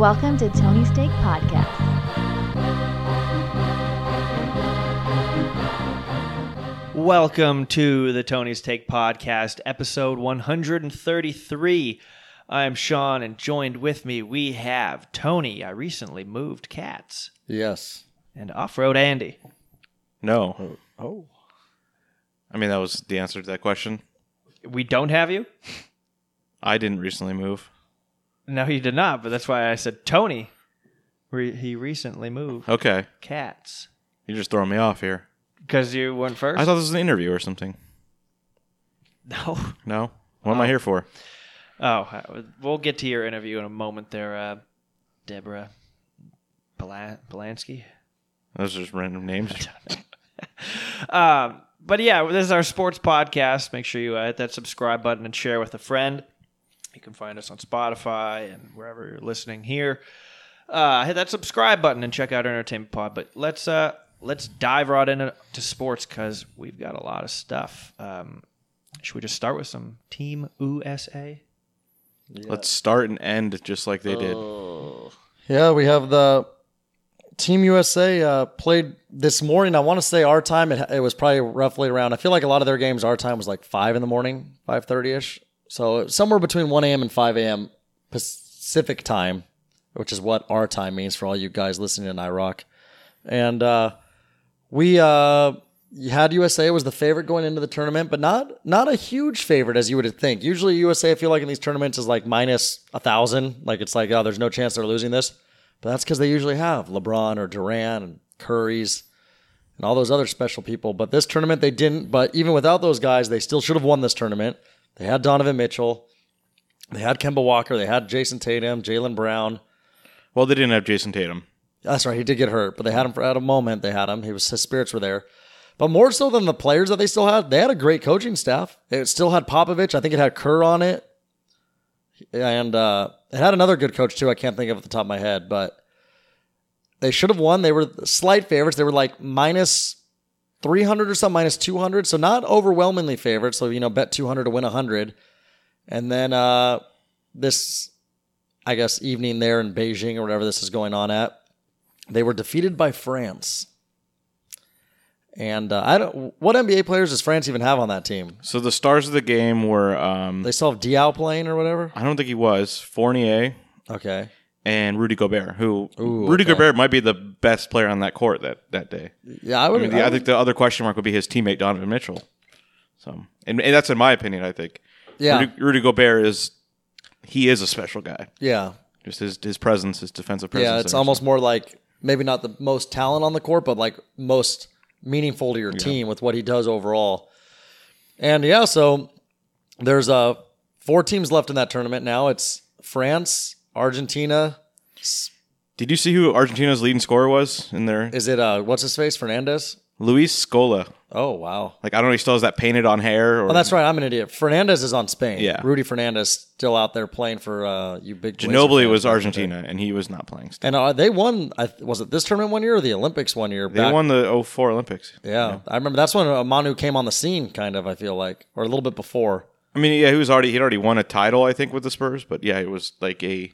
Welcome to Tony's Take Podcast. Welcome to the Tony's Take Podcast, episode 133. I am Sean, and joined with me we have Tony. I recently moved cats, Yes. and Off Road Andy. No. Oh. oh. I mean, that was the answer to that question. We don't have you? I didn't recently move. No, he did not, but that's why I said Tony. Re- he recently moved Okay. cats. You're just throwing me off here. Because you went first? I thought this was an interview or something. no. No? What am I here for? Oh, uh, we'll get to your interview in a moment there, uh, Deborah Bala- Balansky. Those are just random names. Um, but yeah, this is our sports podcast. Make sure you uh, hit that subscribe button and share with a friend. You can find us on Spotify and wherever you're listening here. Uh, hit that subscribe button and check out our entertainment pod. But let's uh, let's dive right into sports because we've got a lot of stuff. Um, should we just start with some Team USA? Let's start and end just like they did. Yeah, we have the Team USA uh, played this morning. I want to say our time. It, it was probably roughly around. I feel like a lot of their games. Our time was like five in the morning, five thirty ish. So somewhere between one a.m. and five a.m. Pacific time, which is what our time means for all you guys listening in Iraq. And uh, we uh, had USA was the favorite going into the tournament, but not not a huge favorite as you would think. Usually USA, I feel like in these tournaments is like minus a thousand. Like it's like oh, there's no chance they're losing this. But that's because they usually have LeBron or Durant and Curry's and all those other special people. But this tournament they didn't. But even without those guys, they still should have won this tournament. They had Donovan Mitchell, they had Kemba Walker, they had Jayson Tatum, Jaylen Brown. Well, they didn't have Jayson Tatum. That's right. He did get hurt, but they had him for at a moment. They had him. He was his spirits were there. But more so than the players that they still had, they had a great coaching staff. It still had Popovich. I think it had Kerr on it, and uh, it had another good coach too. I can't think of at the top of my head, but they should have won. They were slight favorites. They were like minus three hundred or something, minus two hundred. So not overwhelmingly favorites. So you know, bet two hundred to win hundred. And then uh, this, I guess, evening there in Beijing or whatever this is going on at, they were defeated by France. And uh, I don't. What NBA players does France even have on that team? So the stars of the game were, um, They still have Diaw playing or whatever. I don't think he was, Fournier Okay. And Rudy Gobert, who Ooh, Rudy okay. Gobert might be the best player on that court that, that day. Yeah, I I would. mean, I the, I would- think the other question mark would be his teammate Donovan Mitchell. So, and, and that's in my opinion. I think yeah, Rudy, Rudy Gobert is he is a special guy. yeah, Just his his presence, his defensive presence. yeah. It's almost more like maybe not the most talent on the court, but like most meaningful to your team with what he does overall. And yeah, so there's uh four teams left in that tournament now. It's France, Argentina. Did you see who Argentina's leading scorer was in there? Is it uh what's his face Fernandez? Luis Scola. Oh wow. Like I don't know, he still has that painted on hair. Or Oh, that's right. I'm an idiot. Fernandez is on Spain. Yeah. Rudy Fernandez still out there playing for uh, you big. Ginobili was back in the day. Argentina, and he was not playing. Still. And uh, they won. I, was it this tournament one year or the Olympics one year? They won the 04 Olympics. Yeah, I remember that's when uh, Manu came on the scene, kind of. I feel like, or a little bit before. I mean, yeah, he was already he'd already won a title, I think, with the Spurs. But yeah, it was like a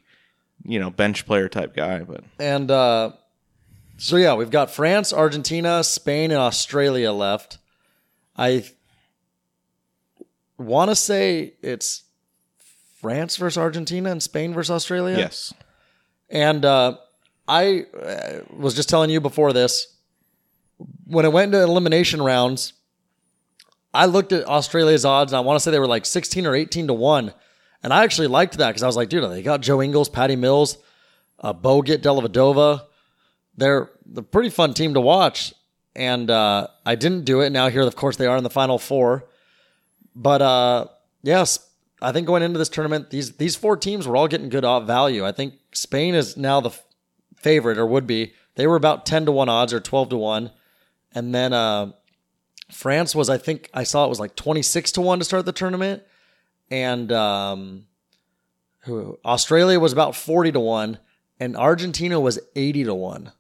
you know bench player type guy. But And uh, so yeah, we've got France, Argentina, Spain, and Australia left. I want to say it's France versus Argentina and Spain versus Australia. yes, And uh, I uh, was just telling you before this, when it went into elimination rounds, I looked at Australia's odds, and I want to say they were like 16 or 18 to 1. And I actually liked that because I was like, dude, they got Joe Ingles, Patty Mills, uh, Bogut, Dellavedova. They're the pretty fun team to watch. And uh, I didn't do it. Now here, of course, they are in the final four. But uh, yes, I think going into this tournament, these these four teams were all getting good odd value. I think Spain is now the favorite, or would be. They were about ten to one odds, or twelve to one, and then uh, France was, I think, I saw it was like twenty six to one to start the tournament, and um, who Australia was about forty to one, and Argentina was eighty to one.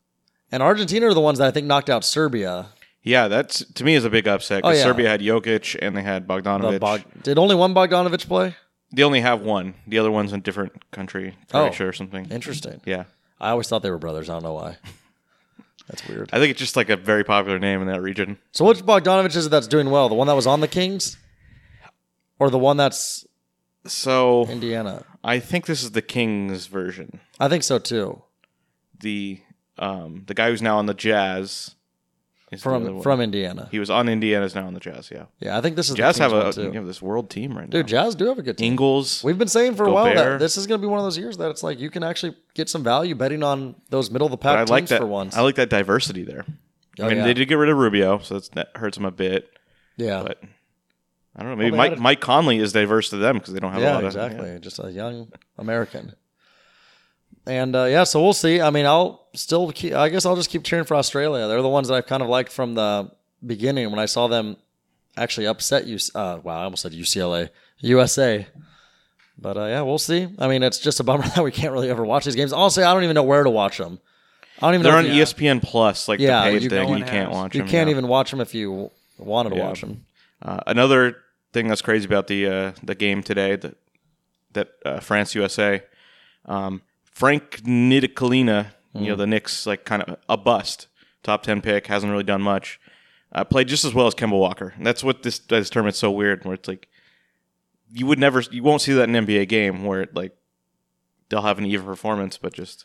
And Argentina are the ones that I think knocked out Serbia. yeah, that's to me is a big upset Oh, because yeah. Serbia had Jokic and they had Bogdanovic. Bog- did only one Bogdanovich play? They only have one. The other one's in a different country, Oh. Croatia or something. Interesting. Yeah. I always thought they were brothers. I don't know why. That's weird. I think it's just like a very popular name in that region. So which Bogdanovich is it that's doing well? The one that was on the Kings, or the one that's So Indiana? I think this is the Kings version. I think so too. The um the guy who's now on the Jazz is the other From one. from Indiana. he was on Indiana. Indiana's now on the Jazz. Yeah, Yeah, I think this is Jazz the Kings have a one, too. you have this world team right now. Dude. Jazz do have a good team. Ingles. We've been saying for a while that Gobert. this is going to be one of those years that it's like you can actually get some value betting on those middle of the pack I teams like that. for once. I like that diversity there. Oh, I mean, yeah. they did get rid of Rubio, so that's, that hurts them a bit. yeah, But I don't know. Maybe they Mike a- Mike Conley is diverse to them because they don't have a yeah, lot of exactly. Just a young American. And uh, yeah, so we'll see. I mean, I'll still keep. I guess I'll just keep cheering for Australia. They're the ones that I've kind of liked from the beginning when I saw them actually upset you. Uh, wow, I almost said UCLA, USA. But uh, yeah, we'll see. I mean, it's just a bummer that we can't really ever watch these games. Honestly, I don't even know where to watch them. I don't even They're know. on you, ESPN Plus, like Yeah, the paid you- thing. no You can't watch you them. can't yeah. even watch them if you wanted to Yeah. watch them. Uh, another thing that's crazy about the uh, the game today that that uh, France USA, um, Frank Ntilikina, you Hmm. know the Knicks like kind of a bust, top ten pick, hasn't really done much. Uh, played just as well as Kemba Walker. And that's what this this tournament's so weird, where it's like you would never, you won't see that in an NBA game where it, like they'll have an even performance, but just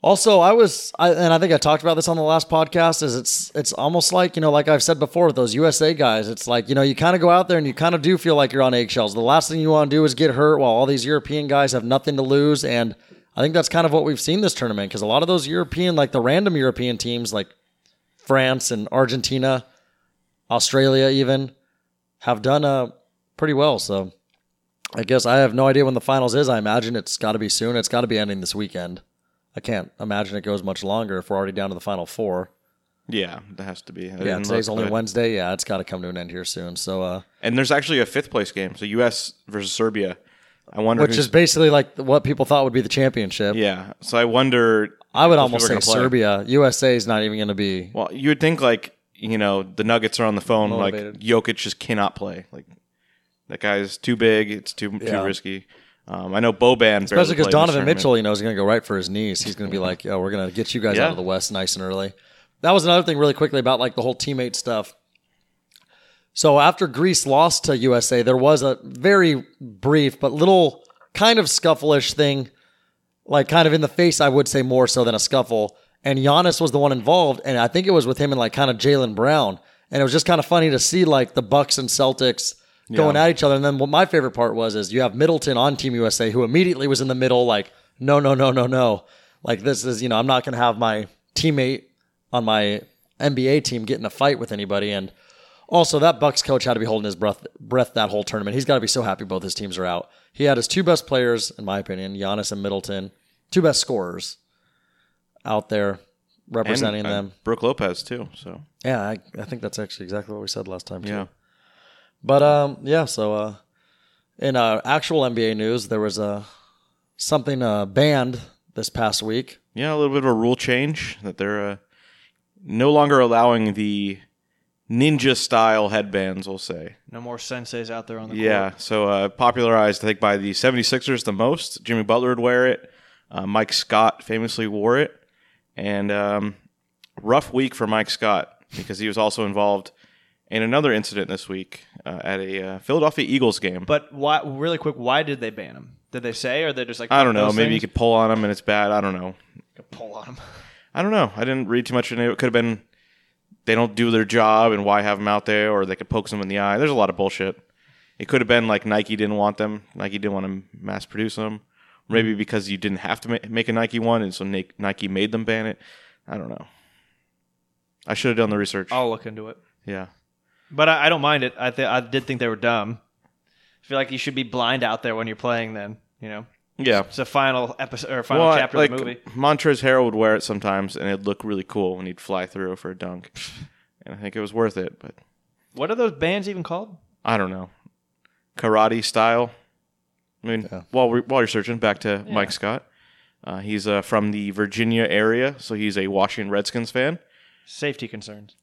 Also, I was, I, and I think I talked about this on the last podcast. Is it's it's almost like you know, like I've said before with those USA guys. It's like you know, you kind of go out there and you kind of do feel like you're on eggshells. The last thing you want to do is get hurt, while all these European guys have nothing to lose. And I think that's kind of what we've seen this tournament because a lot of those European, like the random European teams, like France and Argentina, Australia, even have done uh pretty well. So I guess I have no idea when the finals is. I imagine it's got to be soon. It's got to be ending this weekend. I can't imagine it goes much longer if we're already down to the final four. yeah, that has to be. I Yeah, today's only Wednesday. Yeah, it's got to come to an end here soon. So, uh, And there's actually a fifth place game, so U.S. versus Serbia. I wonder which is basically like what people thought would be the championship. yeah. So I wonder. I would almost say people are gonna play. Serbia. USA is not even going to be. Well, you would think like you know the Nuggets are on the phone Motivated. like Jokic just cannot play. Like that guy's too big. It's too Yeah. too risky. Um, I know Boban, Especially because Donovan Mitchell, you know, is going to go right for his knees. He's going to be like, "Oh, we're going to get you guys Yeah. out of the West nice and early." That was another thing, really quickly about like the whole teammate stuff. So after Greece lost to USA, there was a very brief but little kind of scuffleish thing, like kind of in the face, I would say more so than a scuffle. And Giannis was the one involved, and I think it was with him and like kind of Jaylen Brown. And it was just kind of funny to see like the Bucks and Celtics going at each other. And then what my favorite part was is you have Middleton on Team USA who immediately was in the middle, like, no, no, no, no, no. Like this is, you know, I'm not gonna have my teammate on my NBA team get in a fight with anybody. And also that Bucks coach had to be holding his breath breath that whole tournament. He's gotta be so happy both his teams are out. He had his two best players, in my opinion, Giannis and Middleton, two best scorers out there representing and, uh, them. Brooke Lopez too. So Yeah, I, I think that's actually exactly what we said last time too. yeah, But um, yeah. So uh, in uh, actual NBA news, there was uh, something uh, banned this past week. yeah, a little bit of a rule change that they're uh, no longer allowing the ninja style headbands. We'll say. No more senseis out there on the Yeah, so uh, popularized, I think, by the 76ers the most. Jimmy Butler would wear it. Uh, Mike Scott famously wore it. And um, rough week for Mike Scott because he was also involved in another incident this week uh, at a uh, Philadelphia Eagles game. But why? Really quick, why did they ban him? Did they say, or they just like I don't know. Maybe you could pull on him and it's bad. I don't know. could pull on him. I don't know. I didn't read too much into it. It could have been they don't do their job and why have them out there, or they could poke them in the eye. There's a lot of bullshit. It could have been like Nike didn't want them. Nike didn't want to mass produce them. Maybe because you didn't have to make a Nike one, and so Nike made them ban it. I don't know. I should have done the research. I'll look into it. Yeah. But I, I don't mind it. I th- I did think they were dumb. I feel like you should be blind out there when you're playing. Then you know Yeah. it's a final episode or final Well, chapter like of the movie. Montrezl Harrell would wear it sometimes, and it'd look really cool when he'd fly through for a dunk. and I think it was worth it, but What are those bands even called? I don't know. Karate style. I mean, while we while you're searching, back to Mike Scott. Uh, he's uh, from the Virginia area, so he's a Washington Redskins fan. Safety concerns.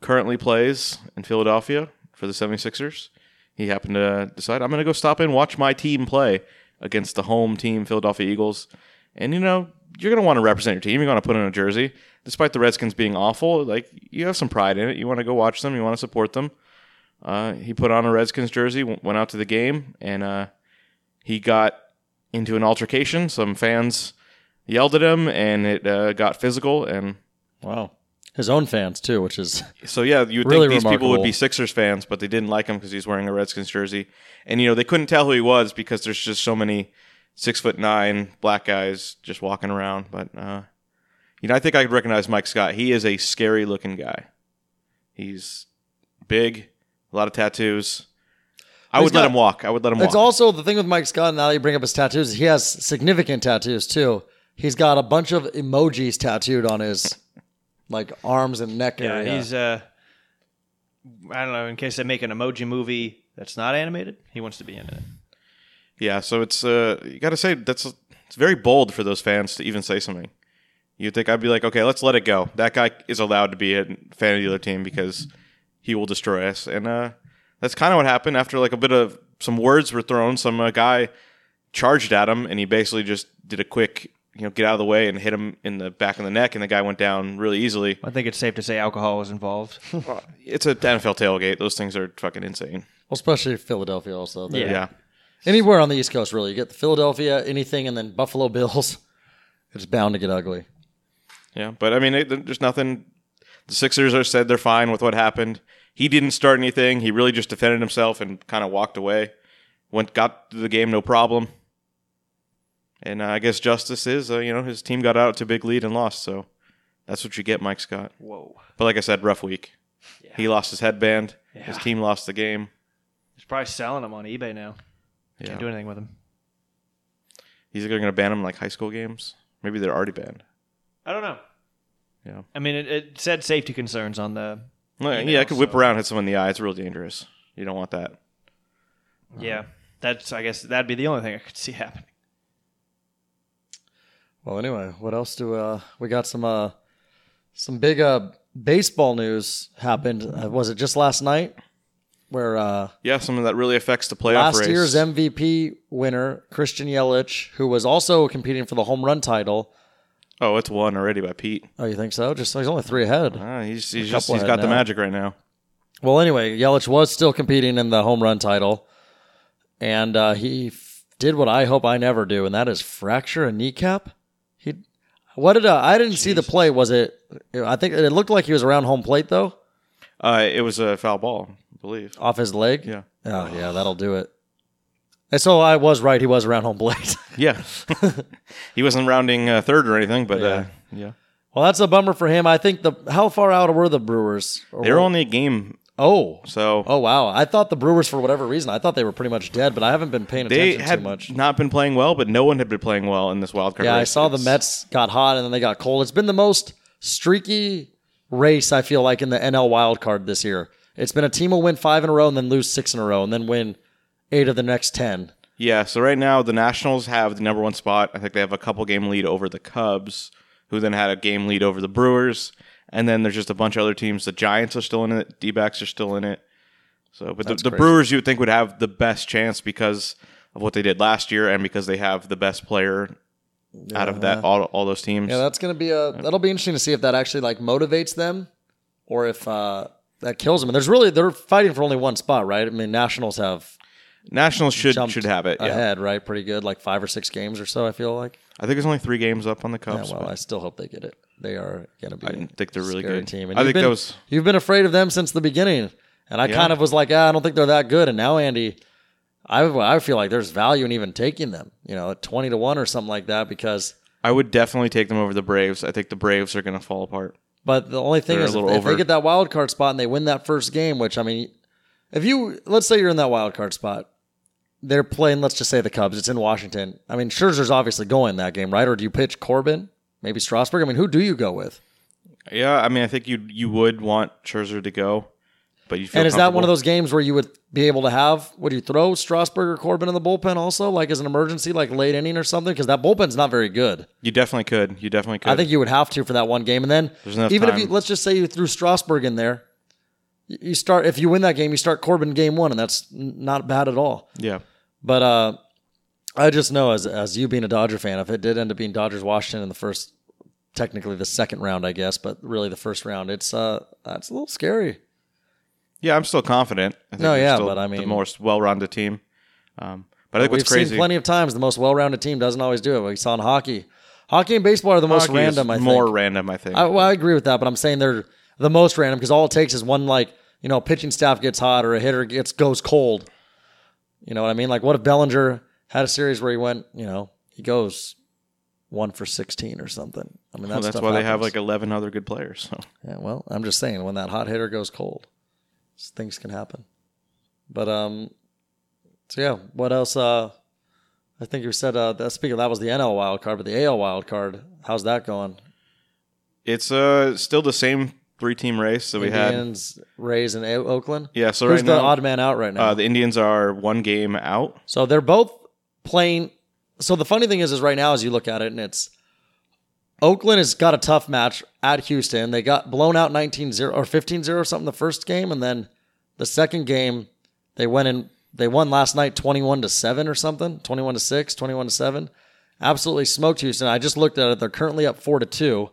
Currently plays in Philadelphia for the 76ers. he happened to decide I'm going to go stop in watch my team play against the home team Philadelphia Eagles. And you know, you're going to want to represent your team. You're going to put on a jersey, despite the Redskins being awful. Like you have some pride in it. You want to go watch them. You want to support them. Uh, he put on a Redskins jersey, w- went out to the game, and uh, he got into an altercation. Some fans yelled at him, and it uh, got physical. And Wow. His own fans too, which is so yeah, you would Really think these people would be Sixers fans, but they didn't like him because he's wearing a Redskins jersey, and you know they couldn't tell who he was because there's just so many six foot nine black guys just walking around. But uh, you know, I think I could recognize Mike Scott. He is a scary looking guy. He's big, a lot of tattoos. I He's would let him walk. I would let him walk. It's walk. also the thing with Mike Scott. Now that you bring up his tattoos, he has significant tattoos too. He's got a bunch of emojis tattooed on his like arms and neck Yeah, area. he's uh, I don't know. In case they make an emoji movie that's not animated, he wants to be in it. Yeah, so it's uh you got to say that's it's very bold for those fans to even say something. You'd think I'd be like, okay, let's let it go. That guy is allowed to be a fan of the other team because he will destroy us, and uh, that's kind of what happened after like a bit of some words were thrown. Some uh, guy charged at him, and he basically just did a quick, you know, get out of the way and hit him in the back of the neck, and the guy went down really easily. I think it's safe to say alcohol was involved. It's a NFL tailgate; those things are fucking insane. well, especially Philadelphia. Also, They're- Yeah. Yeah, anywhere on the East Coast, really. You get the Philadelphia, anything, and then Buffalo Bills. It's bound to get ugly. Yeah, but I mean, it, there's nothing. The Sixers are said they're fine with what happened. He didn't start anything. He really just defended himself and kind of walked away. Went got to the game no problem. And uh, I guess justice is, uh, you know, his team got out to a big lead and lost. So that's what you get, Mike Scott. Whoa, But like I said, rough week. He lost his headband. His team lost the game. he's probably selling them on eBay now. Yeah. Can't do anything with them. He's going to ban them in, like high school games. Maybe they're already banned. I don't know. Yeah. I mean, it, it said safety concerns on the. Well, Email, yeah, I could whip so- around, hit someone in the eye. It's real dangerous. You don't want that. Yeah, that's. I guess that'd be the only thing I could see happening. Well, anyway, what else do uh, we got? Some uh, some big uh, baseball news happened. Uh, was it just last night? Where uh, Yeah, something that really affects the playoff last race. year's MVP winner Christian Yelich, who was also competing for the home run title. Oh, it's won already by Pete. Oh, you think so? Just he's only three ahead. Ah, he's he's just he's got the magic right now. Well, anyway, Yelich was still competing in the home run title, and uh, he f- did what I hope I never do, and that is fracture a kneecap. What did uh, I didn't see the play? Was it? I think it looked like he was around home plate though, Uh, it was a foul ball, I believe. off his leg. Yeah. Oh yeah, that'll do it. And so I was right. He was around home plate. Yeah, he wasn't rounding uh, third or anything, but uh, yeah, well, that's a bummer for him. I think the how far out were the Brewers? They were were- only a game, oh so oh wow. I thought the Brewers for whatever reason I thought they were pretty much dead, but I haven't been paying they attention had too much. not been playing well. But no one had been playing well in this wild card. Yeah, I race. saw the Mets got hot and then they got cold. It's been the most streaky race I feel like in the NL wild card this year. It's been a team will win five in a row and then lose six in a row and then win eight of the next ten. Yeah, so right now the Nationals have the number one spot. I think they have a couple game lead over the Cubs, who then had a game lead over the Brewers. And then there's just a bunch of other teams. The Giants are still in it. D backs are still in it. So, but the, the. Brewers you would think would have the best chance because of what they did last year and because they have the best player out of that all, all those teams. Yeah, that's gonna be a that'll be interesting to see if that actually like motivates them or if uh that kills them. And there's really they're fighting for only one spot, right? I mean, Nationals have Nationals should should have it. Yeah, ahead, right? Pretty good, like five or six games or so. I feel like. I think there's only three games up on the Cubs. Yeah, well, but I still hope they get it. They are going to be. I think they're really scary good. team. And I you've think been, that was you've been afraid of them since the beginning, and I Yeah. kind of was like, ah, I don't think they're that good. And now, Andy, I I feel like there's value in even taking them. You know, at twenty to one or something like that. Because, I would definitely take them over the Braves. I think the Braves are going to fall apart. but the only thing They're a is, if, little if they over. get that wild card spot and they win that first game, which I mean, if you let's say you're in that wild card spot. They're playing, let's just say the Cubs. It's in Washington. I mean, Scherzer's obviously going that game, right? Or do you pitch Corbin? Maybe Strasburg? I mean, who do you go with? Yeah, I mean, I think you you would want Scherzer to go, but you feel And is that one of those games where you would be able to have? Would you throw Strasburg or Corbin in the bullpen also, like as an emergency, like late inning or something? Because that bullpen's not very good. You definitely could. You definitely could. I think you would have to for that one game. And then even if you let's just say you threw Strasburg in there, you start if you win that game, you start Corbin game one, and that's not bad at all. Yeah. But uh, I just know as as you being a Dodger fan, if it did end up being Dodgers Washington in the first, technically the second round, I guess, but really the first round, it's uh that's a little scary. Yeah, I'm still confident. I think No, yeah, still but I mean the most well-rounded team. Um, but I think We've what's crazy seen plenty of times the most well-rounded team doesn't always do it. We saw in hockey, hockey and baseball are the most Hockey random. I think. more random. I think. I, well, I agree with that, but I'm saying they're the most random because all it takes is one like you know pitching staff gets hot or a hitter gets goes cold. You know what I mean? Like what if Bellinger had a series where he went, you know, he goes one for 16 or something. I mean, Well, that's stuff why they have like 11 other good players. So Yeah, well, I'm just saying when that hot hitter goes cold, things can happen. But um, so yeah, what else? Uh, I think you said uh, that. Speaking of that was the NL wild card, but the AL wild card, how's that going? it's uh still the same three-team race that we had. Indians, Rays, and O- Oakland. Yeah. So Who's right the now, odd man out right now? uh, the Indians are one game out. so they're both playing. So the funny thing is, is right now as you look at it, and it's Oakland has got a tough match at Houston. They got blown out 19-0 or 15-0 or something the first game, and then the second game they went in. They won last night 21 to 7 or something, 21 to 6, 21 to 7. Absolutely smoked Houston. I just looked at it. They're currently up 4 to 2.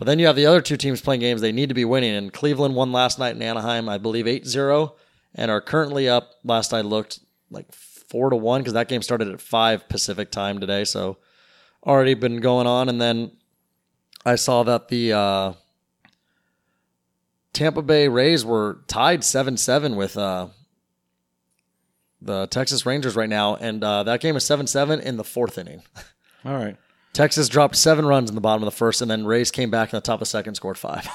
But then you have the other two teams playing games they need to be winning. And Cleveland won last night in Anaheim, I believe 8 0, and are currently up, last I looked, like 4 to 1 because that game started at 5 Pacific time today. So already been going on. And then I saw that the uh, Tampa Bay Rays were tied 7 7 with uh, the Texas Rangers right now. And uh, that game is 7 7 in the fourth inning. All right. Texas dropped seven runs in the bottom of the first, and then Rays came back in the top of the second, scored five.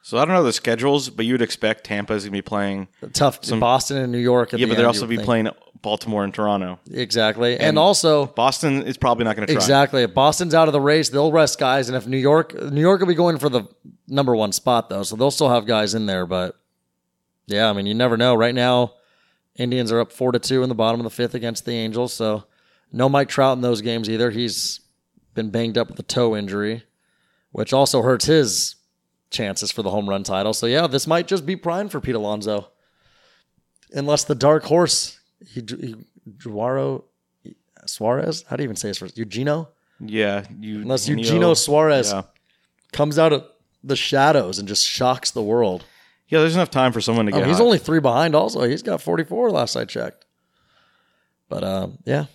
So I don't know the schedules, but you'd expect Tampa's gonna be playing. Tough. some, Boston and New York. At Yeah, the but they'd also be think. playing Baltimore and Toronto. exactly, and, also Boston is probably not going to try. exactly. If Boston's out of the race, they'll rest guys, and if New York, New York will be going for the number one spot though, so they'll still have guys in there. But yeah, I mean, you never know. Right now, Indians are up four to two in the bottom of the fifth against the Angels, so no Mike Trout in those games either. He's been banged up with a toe injury, which also hurts his chances for the home run title. So yeah, this might just be prime for Pete Alonso, unless the dark horse, he, he Juaro Suarez. How do you even say his first? Eugenio, Yeah, you unless Eugenio Suarez Yeah. comes out of the shadows and just shocks the world. yeah, there's enough time for someone to Oh, get. he's hot. only three behind. Also, he's got forty four last I checked. But um, yeah.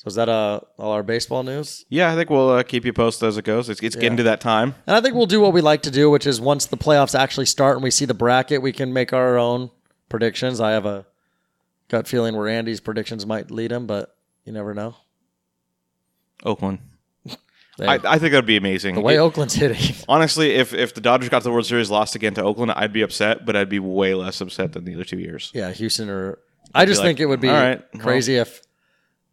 So is that uh, all our baseball news? Yeah, I think we'll uh, keep you posted as it goes. It's, it's getting to that time. And I think we'll do what we like to do, which is once the playoffs actually start and we see the bracket, we can make our own predictions. I have a gut feeling where Andy's predictions might lead him, but you never know. Oakland. They- I, I think that'd be amazing. the way It- Oakland's hitting. honestly, if if the Dodgers got the World Series, lost again to Oakland, I'd be upset, but I'd be way less upset than the other two years. yeah, Houston or I just like, think it would be all right, well- crazy if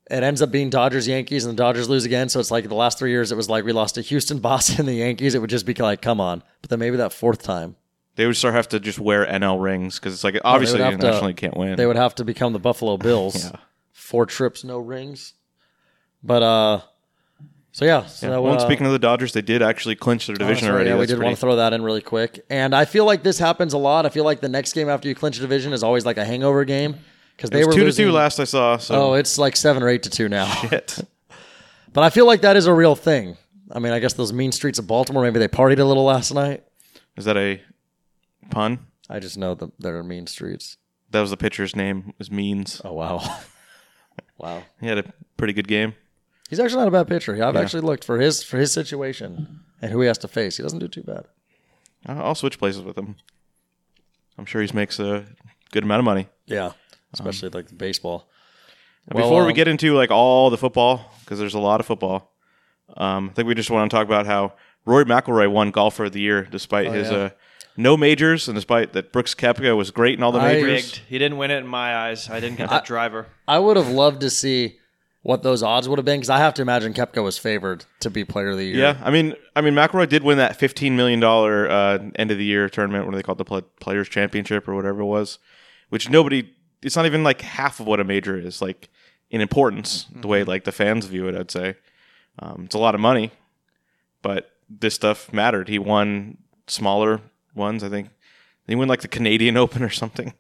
it ends up being Dodgers Yankees and the Dodgers lose again. So it's like the last three years it was like we lost to Houston, Boston, the Yankees. It would just be like, come on. But then maybe that fourth time They would start have to just wear NL rings because it's like obviously have to- internationally can't win. they would have to become the Buffalo Bills. Yeah. Four trips, no rings. But uh so yeah. So Yeah. Well, uh, speaking of the Dodgers, they did actually clinch their Oh, division that's already. Yeah, we did pretty- want to throw that in really quick. And I feel like this happens a lot. I feel like the next game after you clinch a division is always like a hangover game because they were two losing. to two last I saw. So Oh, it's like seven or eight to two now. shit. but I feel like that is a real thing. I mean, I guess those mean streets of Baltimore. Maybe they partied a little last night. Is that a pun? I just know that there are mean streets. That was the pitcher's name. Was Means. Oh wow, wow. He had a pretty good game. He's actually not a bad pitcher. I've Yeah. actually looked for his for his situation and who he has to face. He doesn't do too bad. I'll I'll switch places with him. I'm sure he makes a good amount of money. Yeah, especially like the baseball. And Before we um, get into like all the football, because there's a lot of football, um, I think we just want to talk about how Rory McIlroy won Golfer of the Year despite his Oh, yeah. uh, no majors and despite that Brooks Koepka was great in all the I- majors. Rigged. He didn't win it in my eyes. I didn't get that driver. I would have loved to see what those odds would have been because I have to imagine Koepka was favored to be Player of the Year. Yeah, I mean, I mean, McIlroy did win that fifteen million dollar uh, end of the year tournament. What do they called the Pl- Players Championship or whatever it was, which nobody. It's not even like half of what a major is like in importance. The way like the fans view it, I'd say um, it's a lot of money, but this stuff mattered. He won smaller ones. I think They won like the Canadian Open or something.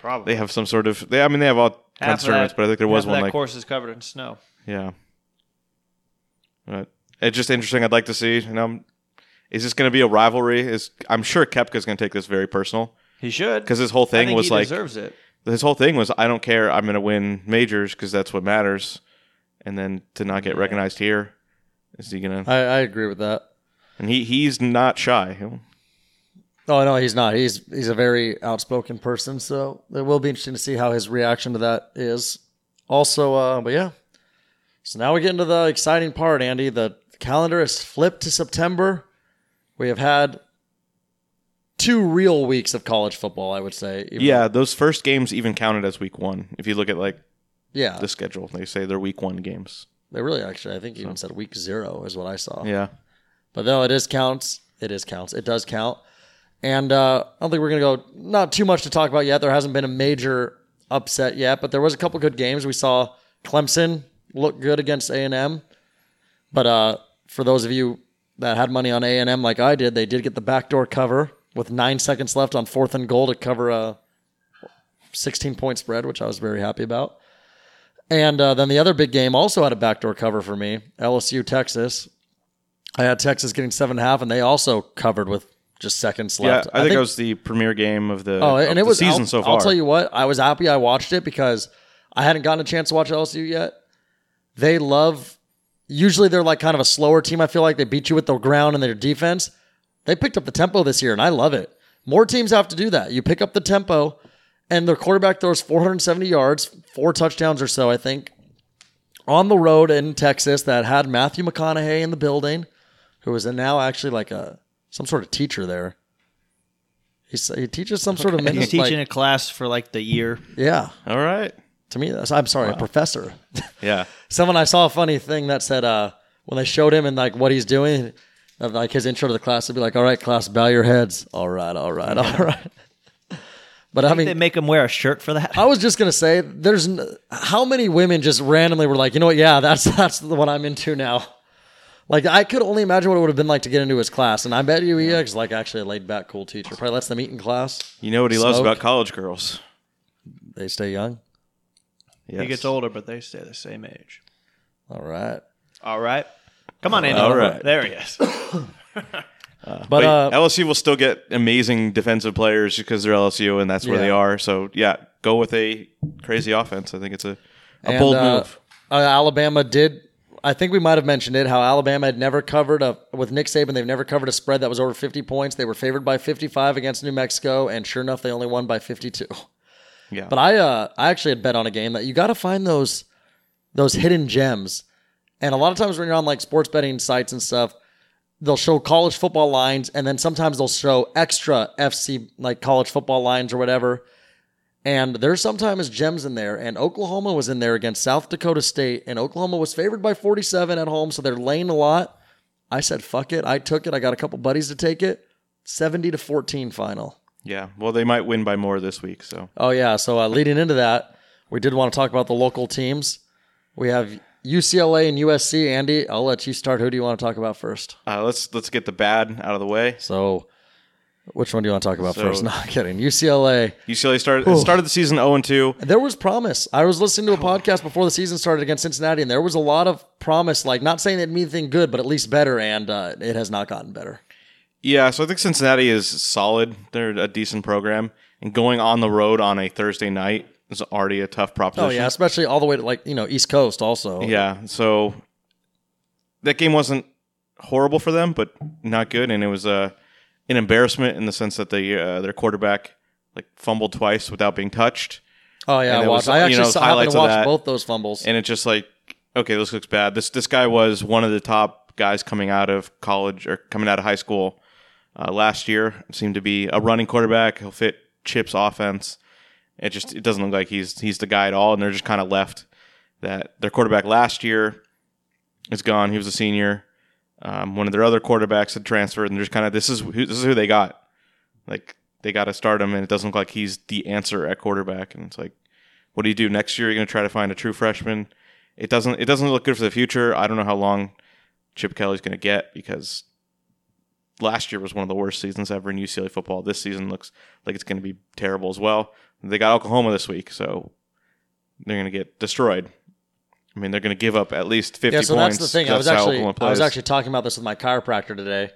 Probably. They have some sort of. They, I mean, they have all kinds of tournaments, but I think there was one that like course is covered in snow. yeah. But it's just interesting. I'd like to see. You know, is this going to be a rivalry? Is I'm sure Koepka's going to take this very personal He should because his whole I thing think was he like deserves it. His whole thing was I don't care. I'm going to win majors because that's what matters. And then to not get recognized here, is he gonna? I, I agree with that. And he he's not shy. Oh no, he's not. He's he's a very outspoken person, so it will be interesting to see how his reaction to that is. Also, uh, but yeah. So now we get into the exciting part, Andy. The calendar is flipped to September. We have had two real weeks of college football, I would say. Even- Yeah, those first games even counted as week one. If you look at like yeah. the schedule, they say they're week one games. They really actually, I think, even said week zero is what I saw. Yeah, But though it is counts, it is counts. It does count. And uh, I don't think we're going to go, not too much to talk about yet. There hasn't been a major upset yet, but there was a couple good games. We saw Clemson look good against A&M. But uh, for those of you that had money on A&M like I did, they did get the backdoor cover with nine seconds left on fourth and goal to cover a 16 point spread, which I was very happy about. And uh, then the other big game also had a backdoor cover for me LSU, Texas. I had Texas getting seven and a half, and they also covered with just seconds yeah. left. I, think, it was the premier game of the Oh, of and it was season I'll, so far. I'll tell you what, I was happy I watched it because I hadn't gotten a chance to watch LSU yet. They love. Usually they're like kind of a slower team. I feel like they beat you with the ground and their defense. They picked up the tempo this year, and I love it. More teams have to do that. You pick up the tempo, and their quarterback throws 470 yards, four touchdowns or so, I think, on the road in Texas that had Matthew McConaughey in the building, who is now actually like a some sort of teacher there. He's, he teaches some sort of He's teaching a class for like the year. Yeah, All right. to me, I'm sorry, a professor. Yeah. Someone I saw a funny thing that said uh, when they showed him and like what he's doing, of like his intro to the class would be like, "All right, class, bow your heads. All right, all right, all right." But I mean, they make him wear a shirt for that. I was just gonna say, there's n- how many women just randomly were like, you know what? Yeah, that's that's the one I'm into now. Like I could only imagine what it would have been like to get into his class, and I bet you he is like actually a laid back, cool teacher. Probably lets them eat in class. You know what he loves Smoke. about college girls? They stay young. Yes. He gets older, but they stay the same age. All right, All right. Come on, Andy. All right. There he is. but, But uh, LSU will still get amazing defensive players because they're LSU and that's where Yeah. they are. So yeah, go with a crazy offense. I think it's a, a And, bold uh, move. Uh, Alabama did. I think we might have mentioned it. How Alabama had never covered a with Nick Saban. They've never covered a spread that was over 50 points. They were favored by 55 against New Mexico, and sure enough, they only won by 52. Yeah. But I, uh, I actually had bet on a game that you got to find those, those hidden gems. And a lot of times when you're on like sports betting sites and stuff, they'll show college football lines, and then sometimes they'll show extra FC like college football lines or whatever. And there's sometimes gems in there. And Oklahoma was in there against South Dakota State, and Oklahoma was favored by 47 at home, so they're laying a lot. I said, fuck it. I took it. I got a couple buddies to take it. 70 to 14 final. yeah. Well, they might win by more this week. So Oh, yeah. So uh, leading into that, we did want to talk about the local teams. We have UCLA and USC. Andy, I'll let you start. Who do you want to talk about first? uh, let's let's get the bad out of the way. So, which one do you want to talk about So- first? Not kidding. UCLA. UCLA started started the season zero and two. There was promise. I was listening to a podcast before the season started against Cincinnati, and there was a lot of promise. Like, not saying it'd mean anything good, but at least better, and uh, it has not gotten better. Yeah, so I think Cincinnati is solid. They're a decent program, and going on the road on a Thursday night is already a tough proposition. Oh yeah, especially all the way to like you know East Coast. Also, Yeah, so that game wasn't horrible for them, but not good, and it was uh, an embarrassment in the sense that they uh, their quarterback like fumbled twice without being touched, Oh yeah, I was, watched. I you actually know, saw, happened to of watch both those fumbles. and it's just like okay, this looks bad. This this guy was one of the top guys coming out of college or coming out of high school uh, last year. Seemed to be a running quarterback. He'll fit Chip's offense. It just it doesn't look like he's he's the guy at all, and they're just kind of left. That their quarterback last year is gone. He was a senior. Um, one of their other quarterbacks had transferred, and they're just kind of this is who, this is who they got. Like they got to start him, and it doesn't look like he's the answer at quarterback. And it's like, what do you do next year? You're going to try to find a true freshman. It doesn't it doesn't look good for the future. I don't know how long Chip Kelly's going to get because last year was one of the worst seasons ever in UCLA football. This season looks like it's going to be terrible as well. They got Oklahoma this week, so they're going to get destroyed. I mean, they're going to give up at least fifty Yeah, so points. that's the thing. I was actually I was actually talking about this with my chiropractor today,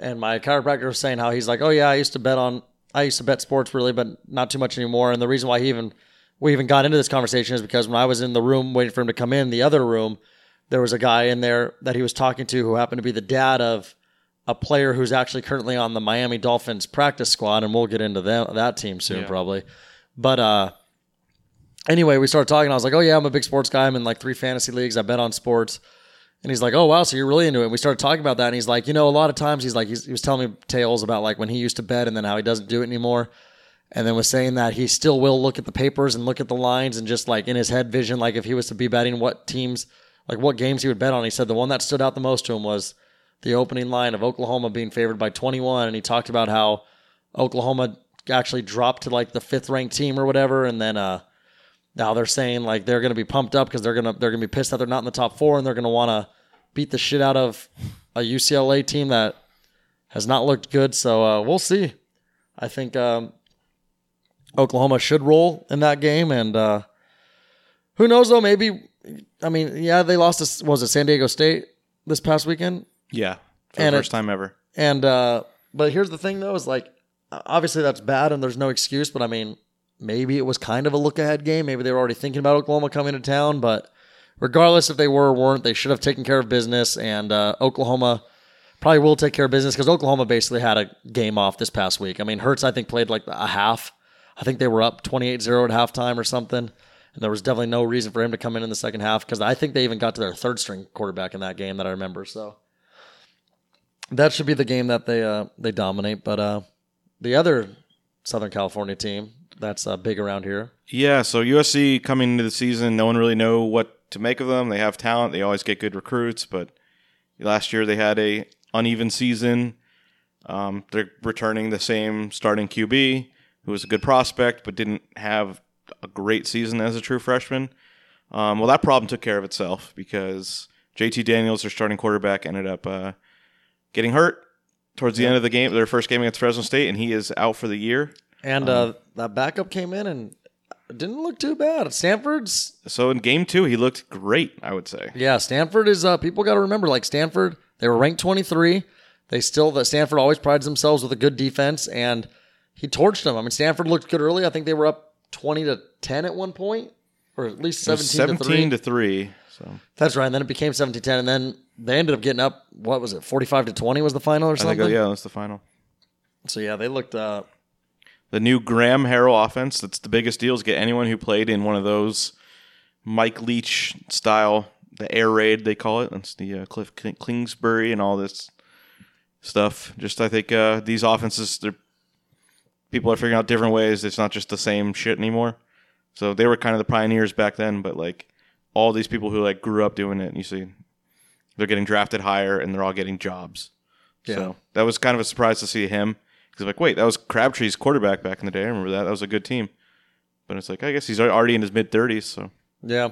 and my chiropractor was saying how he's like, "Oh yeah, I used to bet on I used to bet sports really, but not too much anymore." And the reason why he even we even got into this conversation is because when I was in the room waiting for him to come in, the other room, there was a guy in there that he was talking to who happened to be the dad of a player who's actually currently on the Miami Dolphins practice squad, and we'll get into them, that team soon probably. But uh, anyway, we started talking. I was like, "Oh yeah, I'm a big sports guy. I'm in like three fantasy leagues. I bet on sports." And he's like, "Oh wow, so you're really into it." And we started talking about that, and he's like, "You know, a lot of times he's like, he's, he was telling me tales about like when he used to bet and then how he doesn't do it anymore." And then was saying that he still will look at the papers and look at the lines and just like in his head vision, like if he was to be betting what teams, like what games he would bet on. He said the one that stood out the most to him was the opening line of Oklahoma being favored by 21. And he talked about how Oklahoma actually dropped to like the fifth ranked team or whatever. And then, uh, now they're saying like they're going to be pumped up because they're going to they're to be pissed that they're not in the top four and they're going to want to beat the shit out of a UCLA team that has not looked good. So uh, we'll see. I think um, Oklahoma should roll in that game, and uh, who knows though? Maybe I mean, yeah, they lost to was it San Diego State this past weekend, yeah, for And the it- first time ever. and uh, but here's the thing though: is like obviously that's bad, and there's no excuse. But I mean, maybe it was kind of a look ahead game. Maybe they were already thinking about Oklahoma coming to town. But regardless if they were or weren't, they should have taken care of business. And uh, Oklahoma probably will take care of business because Oklahoma basically had a game off this past week. I mean, Hurts I think played like a half. I think they were up 28-0 at halftime or something. And there was definitely no reason for him to come in in the second half because I think they even got to their third string quarterback in that game that I remember. So that should be the game that they uh, they dominate. But uh, the other Southern California team that's uh, big around here, Yeah, so USC coming into the season, no one really know what to make of them. They have talent. They always get good recruits, but last year they had a uneven season. Um, they're returning the same starting QB, who was a good prospect, but didn't have a great season as a true freshman. Um, well, that problem took care of itself because JT Daniels, their starting quarterback, ended up uh, getting hurt towards the end of the game, their first game against Fresno State, and he is out for the year. and uh, that backup came in and didn't look too bad. Stanford's So in game two, he looked great, I would say. yeah, Stanford is. Uh, people got to remember, like Stanford, they were ranked twenty three. They still that Stanford always prides themselves with a good defense, and he torched them. I mean, Stanford looked good early. I think they were up twenty to ten at one point, or at least It was seventeen, to three. to 3. So That's right. And then it became 17-10, and then they ended up getting up. What was it? Forty-five to twenty was the final or I something. think, yeah, that's the final. So yeah, they looked. Uh, The new Graham Harrell offense, that's the biggest deal, is get anyone who played in one of those Mike Leach style, the air raid, they call it. That's the uh, Cliff King- Kingsbury and all this stuff. Just, I think uh, these offenses, they're, people are figuring out different ways. It's not just the same shit anymore. So they were kind of the pioneers back then, but like all these people who like grew up doing it, you see, they're getting drafted higher and they're all getting jobs. Yeah. So that was kind of a surprise to see him because like, wait, that was Crabtree's quarterback back in the day. I remember that. That was a good team. But it's like I guess he's already in his mid thirties. So yeah,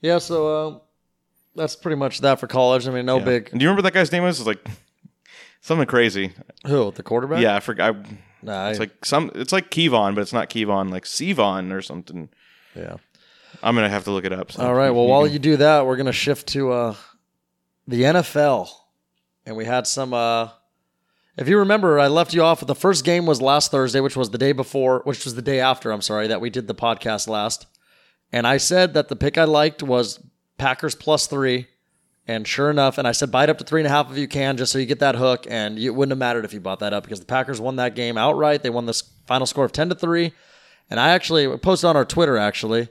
yeah. So uh, that's pretty much that for college. I mean, no yeah. big. And do you remember that guy's name was? It was like something crazy. Who the quarterback? Yeah, I forgot. I, nah, it's I- like some. It's like Kevon, but it's not Kevon. Like Sevon or something. yeah. I'm gonna have to look it up. so All right. Well, while you do that, we're gonna shift to uh, the NFL, and we had some. Uh, if you remember, I left you off. The first game was last Thursday, which was the day before, which was the day after. I'm sorry that we did the podcast last, and I said that the pick I liked was Packers plus three, and sure enough, and I said buy it up to three and a half if you can, just so you get that hook, and it wouldn't have mattered if you bought that up because the Packers won that game outright. They won this final score of ten to three, and I actually posted on our Twitter actually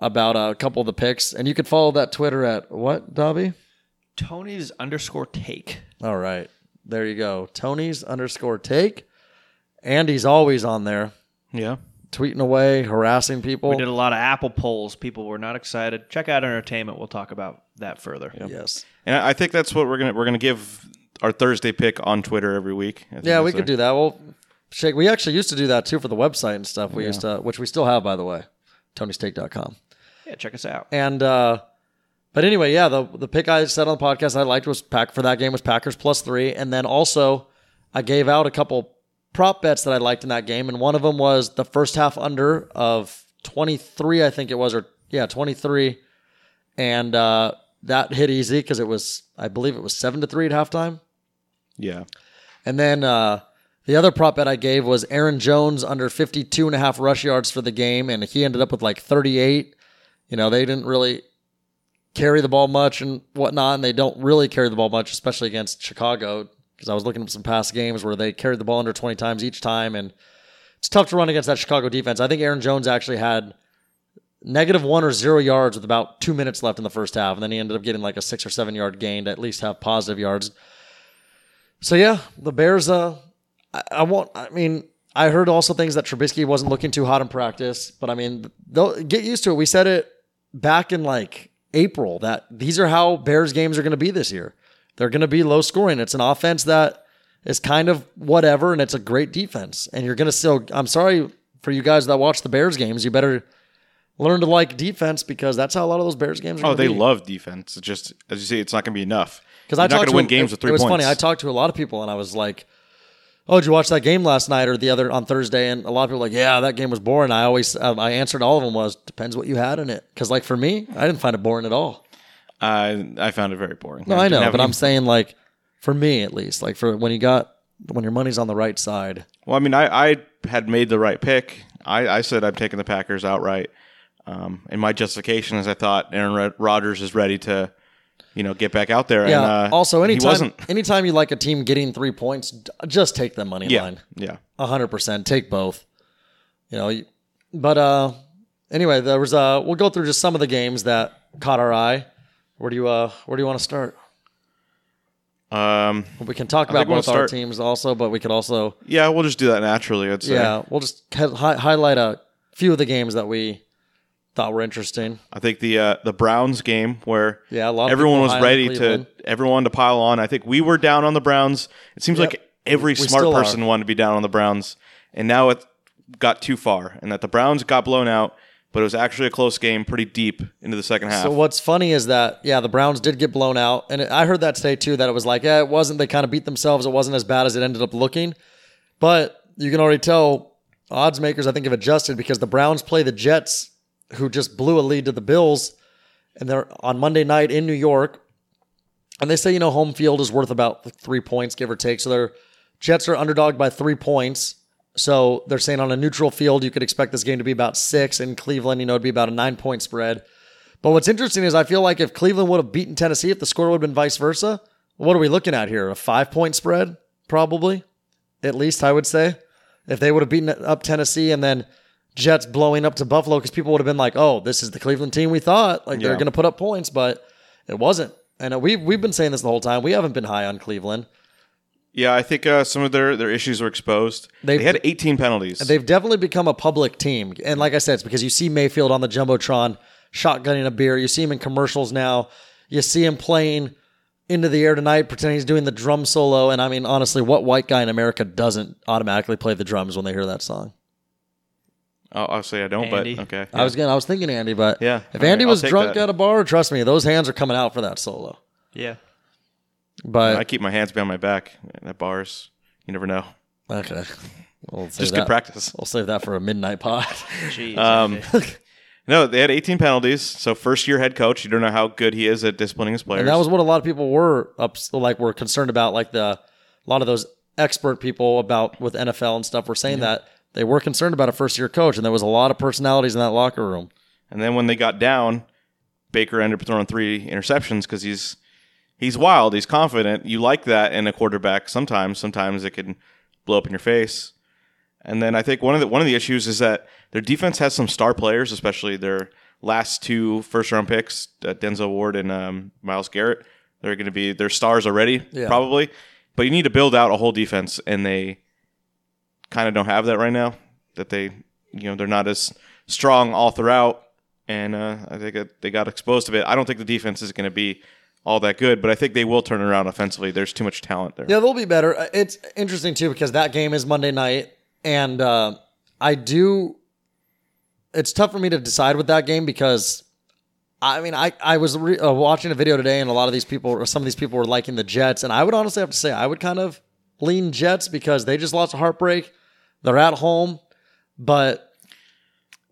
about a couple of the picks, and you could follow that Twitter at what, Dobby? Tony's underscore take. All right, there you go. Tony's underscore take. Andy's always on there, yeah. tweeting away, harassing people. We did a lot of Apple polls. People were not excited. Check out entertainment. We'll talk about that further. yes. And I I think that's what we're gonna we're gonna give our Thursday pick on Twitter every week. I think Yeah, we that's could do that. Well, shake. We actually used to do that too for the website and stuff. We used to, which we still have, by the way, Tony'sTake.com. Yeah, check us out. And uh, But anyway, yeah, the the pick I said on the podcast I liked was pack for that game was Packers plus three, and then also I gave out a couple prop bets that I liked in that game, and one of them was the first half under of twenty three, I think it was, or yeah, twenty three, and uh, that hit easy because it was I believe it was seven to three at halftime. Yeah. And then uh, the other prop bet I gave was Aaron Jones under 52 and a half rush yards for the game, and he ended up with like 38. You know, they didn't really carry the ball much and whatnot, and they don't really carry the ball much, especially against Chicago, because I was looking at some past games where they carried the ball under 20 times each time, and it's tough to run against that Chicago defense. I think Aaron Jones actually had negative one or zero yards with about two minutes left in the first half, and then he ended up getting like a six or seven yard gain to at least have positive yards. So yeah, the Bears. Uh, I, I want. I mean, I heard also things that Trubisky wasn't looking too hot in practice, but I mean, they'll get used to it. We said it back in like April that these are how Bears games are going to be this year. They're going to be low scoring. It's an offense that is kind of whatever, and it's a great defense. And you're going to still. I'm sorry for you guys that watch the Bears games. You better learn to like defense because that's how a lot of those Bears games. Are Oh, they be. love defense. It's just as you say, it's not going to be enough. Because I not going to to win games it, with three It was points. funny. I talked to a lot of people and I was like, "Oh, did you watch that game last night or the other on Thursday?" And a lot of people were like, "Yeah, that game was boring." I always um, I answered all of them was depends what you had in it. Because like for me, I didn't find it boring at all. I I found it very boring. No, I didn't know, but any- I'm saying like for me at least, like for when you got when your money's on the right side. Well, I mean, I, I had made the right pick. I, I said I'm taking the Packers outright. Um, and my justification is I thought Aaron Rodgers is ready to, you know, get back out there. Yeah. And, uh, also, anytime anytime you like a team getting three points, just take the money Yeah, line. yeah. hundred percent. Take both. You know, but uh, anyway, there was uh, we'll go through just some of the games that caught our eye. Where do you uh, where do you want to start? Um, We can talk about think we'll both our teams also, but we could also yeah, we'll just do that naturally. I'd say. yeah, we'll just hi- highlight a few of the games that we thought were interesting. I think the uh, the Browns game where Yeah, a lot of everyone was ready to everyone to pile on. I think we were down on the Browns. It seems Yep. like every We smart are. person wanted to be down on the Browns, and now it got too far, and that the Browns got blown out. But it was actually a close game, pretty deep into the second half. So what's funny is that yeah, the Browns did get blown out, and I heard that today too. That it was like yeah, it wasn't. They kind of beat themselves. It wasn't as bad as it ended up looking, but you can already tell odds makers I think have adjusted because the Browns play the Jets, who just blew a lead to the Bills, and they're on Monday night in New York, and they say you know home field is worth about three points give or take. So their Jets are underdog by three points. So they're saying on a neutral field, you could expect this game to be about six. In Cleveland, you know, it'd be about a nine point spread. But what's interesting is I feel like if Cleveland would have beaten Tennessee, if the score would have been vice versa, what are we looking at here? A five point spread, probably, at least I would say. If they would have beaten up Tennessee and then Jets blowing up to Buffalo, because people would have been like, "Oh, this is the Cleveland team we thought like they're going to put up points," but it wasn't. And uh, we we've been saying this the whole time. We haven't been high on Cleveland. yeah, I think uh, some of their, their issues were exposed. They've- they had 18 penalties. They've definitely become a public team. And like I said, it's because you see Mayfield on the Jumbotron shotgunning a beer. You see him in commercials now. You see him playing into the air tonight, pretending he's doing the drum solo. And I mean, honestly, what white guy in America doesn't automatically play the drums when they hear that song? I'll, I'll say I don't, Andy. but okay. I was gonna, I was thinking Andy, but Yeah. if All Andy right, I'll was take drunk that. at a bar, trust me, those hands are coming out for that solo. Yeah. But I keep my hands behind my back at bars. You never know. okay, we'll save Just that. good practice. We'll save that for a midnight pot. Jeez. Um, Andy. No, they had 18 penalties. So first year head coach, you don't know how good he is at disciplining his players. And that was what a lot of people were up, like were concerned about. Like the a lot of those expert people about with NFL and stuff were saying that they were concerned about a first year coach, and there was a lot of personalities in that locker room. and then when they got down, Baker ended up throwing three interceptions because he's he's wild, he's confident. You like that in a quarterback sometimes. Sometimes it can blow up in your face. And then I think one of the one of the issues is that their defense has some star players, especially their last two first round picks, uh, Denzel Ward and um, Myles Garrett. They're going to be their stars already, Yeah. probably. But you need to build out a whole defense, and they kind of don't have that right now. That they, you know, they're not as strong all throughout, and uh, I think that they got exposed a bit. I don't think the defense is going to be all that good, but I think they will turn around offensively. There's too much talent there. Yeah, they'll be better. Uh, It's interesting too because that game is Monday night, and uh, I do. It's tough for me to decide with that game because I mean, I I was re- uh, watching a video today, and a lot of these people, or some of these people, were liking the Jets, and I would honestly have to say I would kind of lean Jets because they just lost a heartbreak. They're at home, but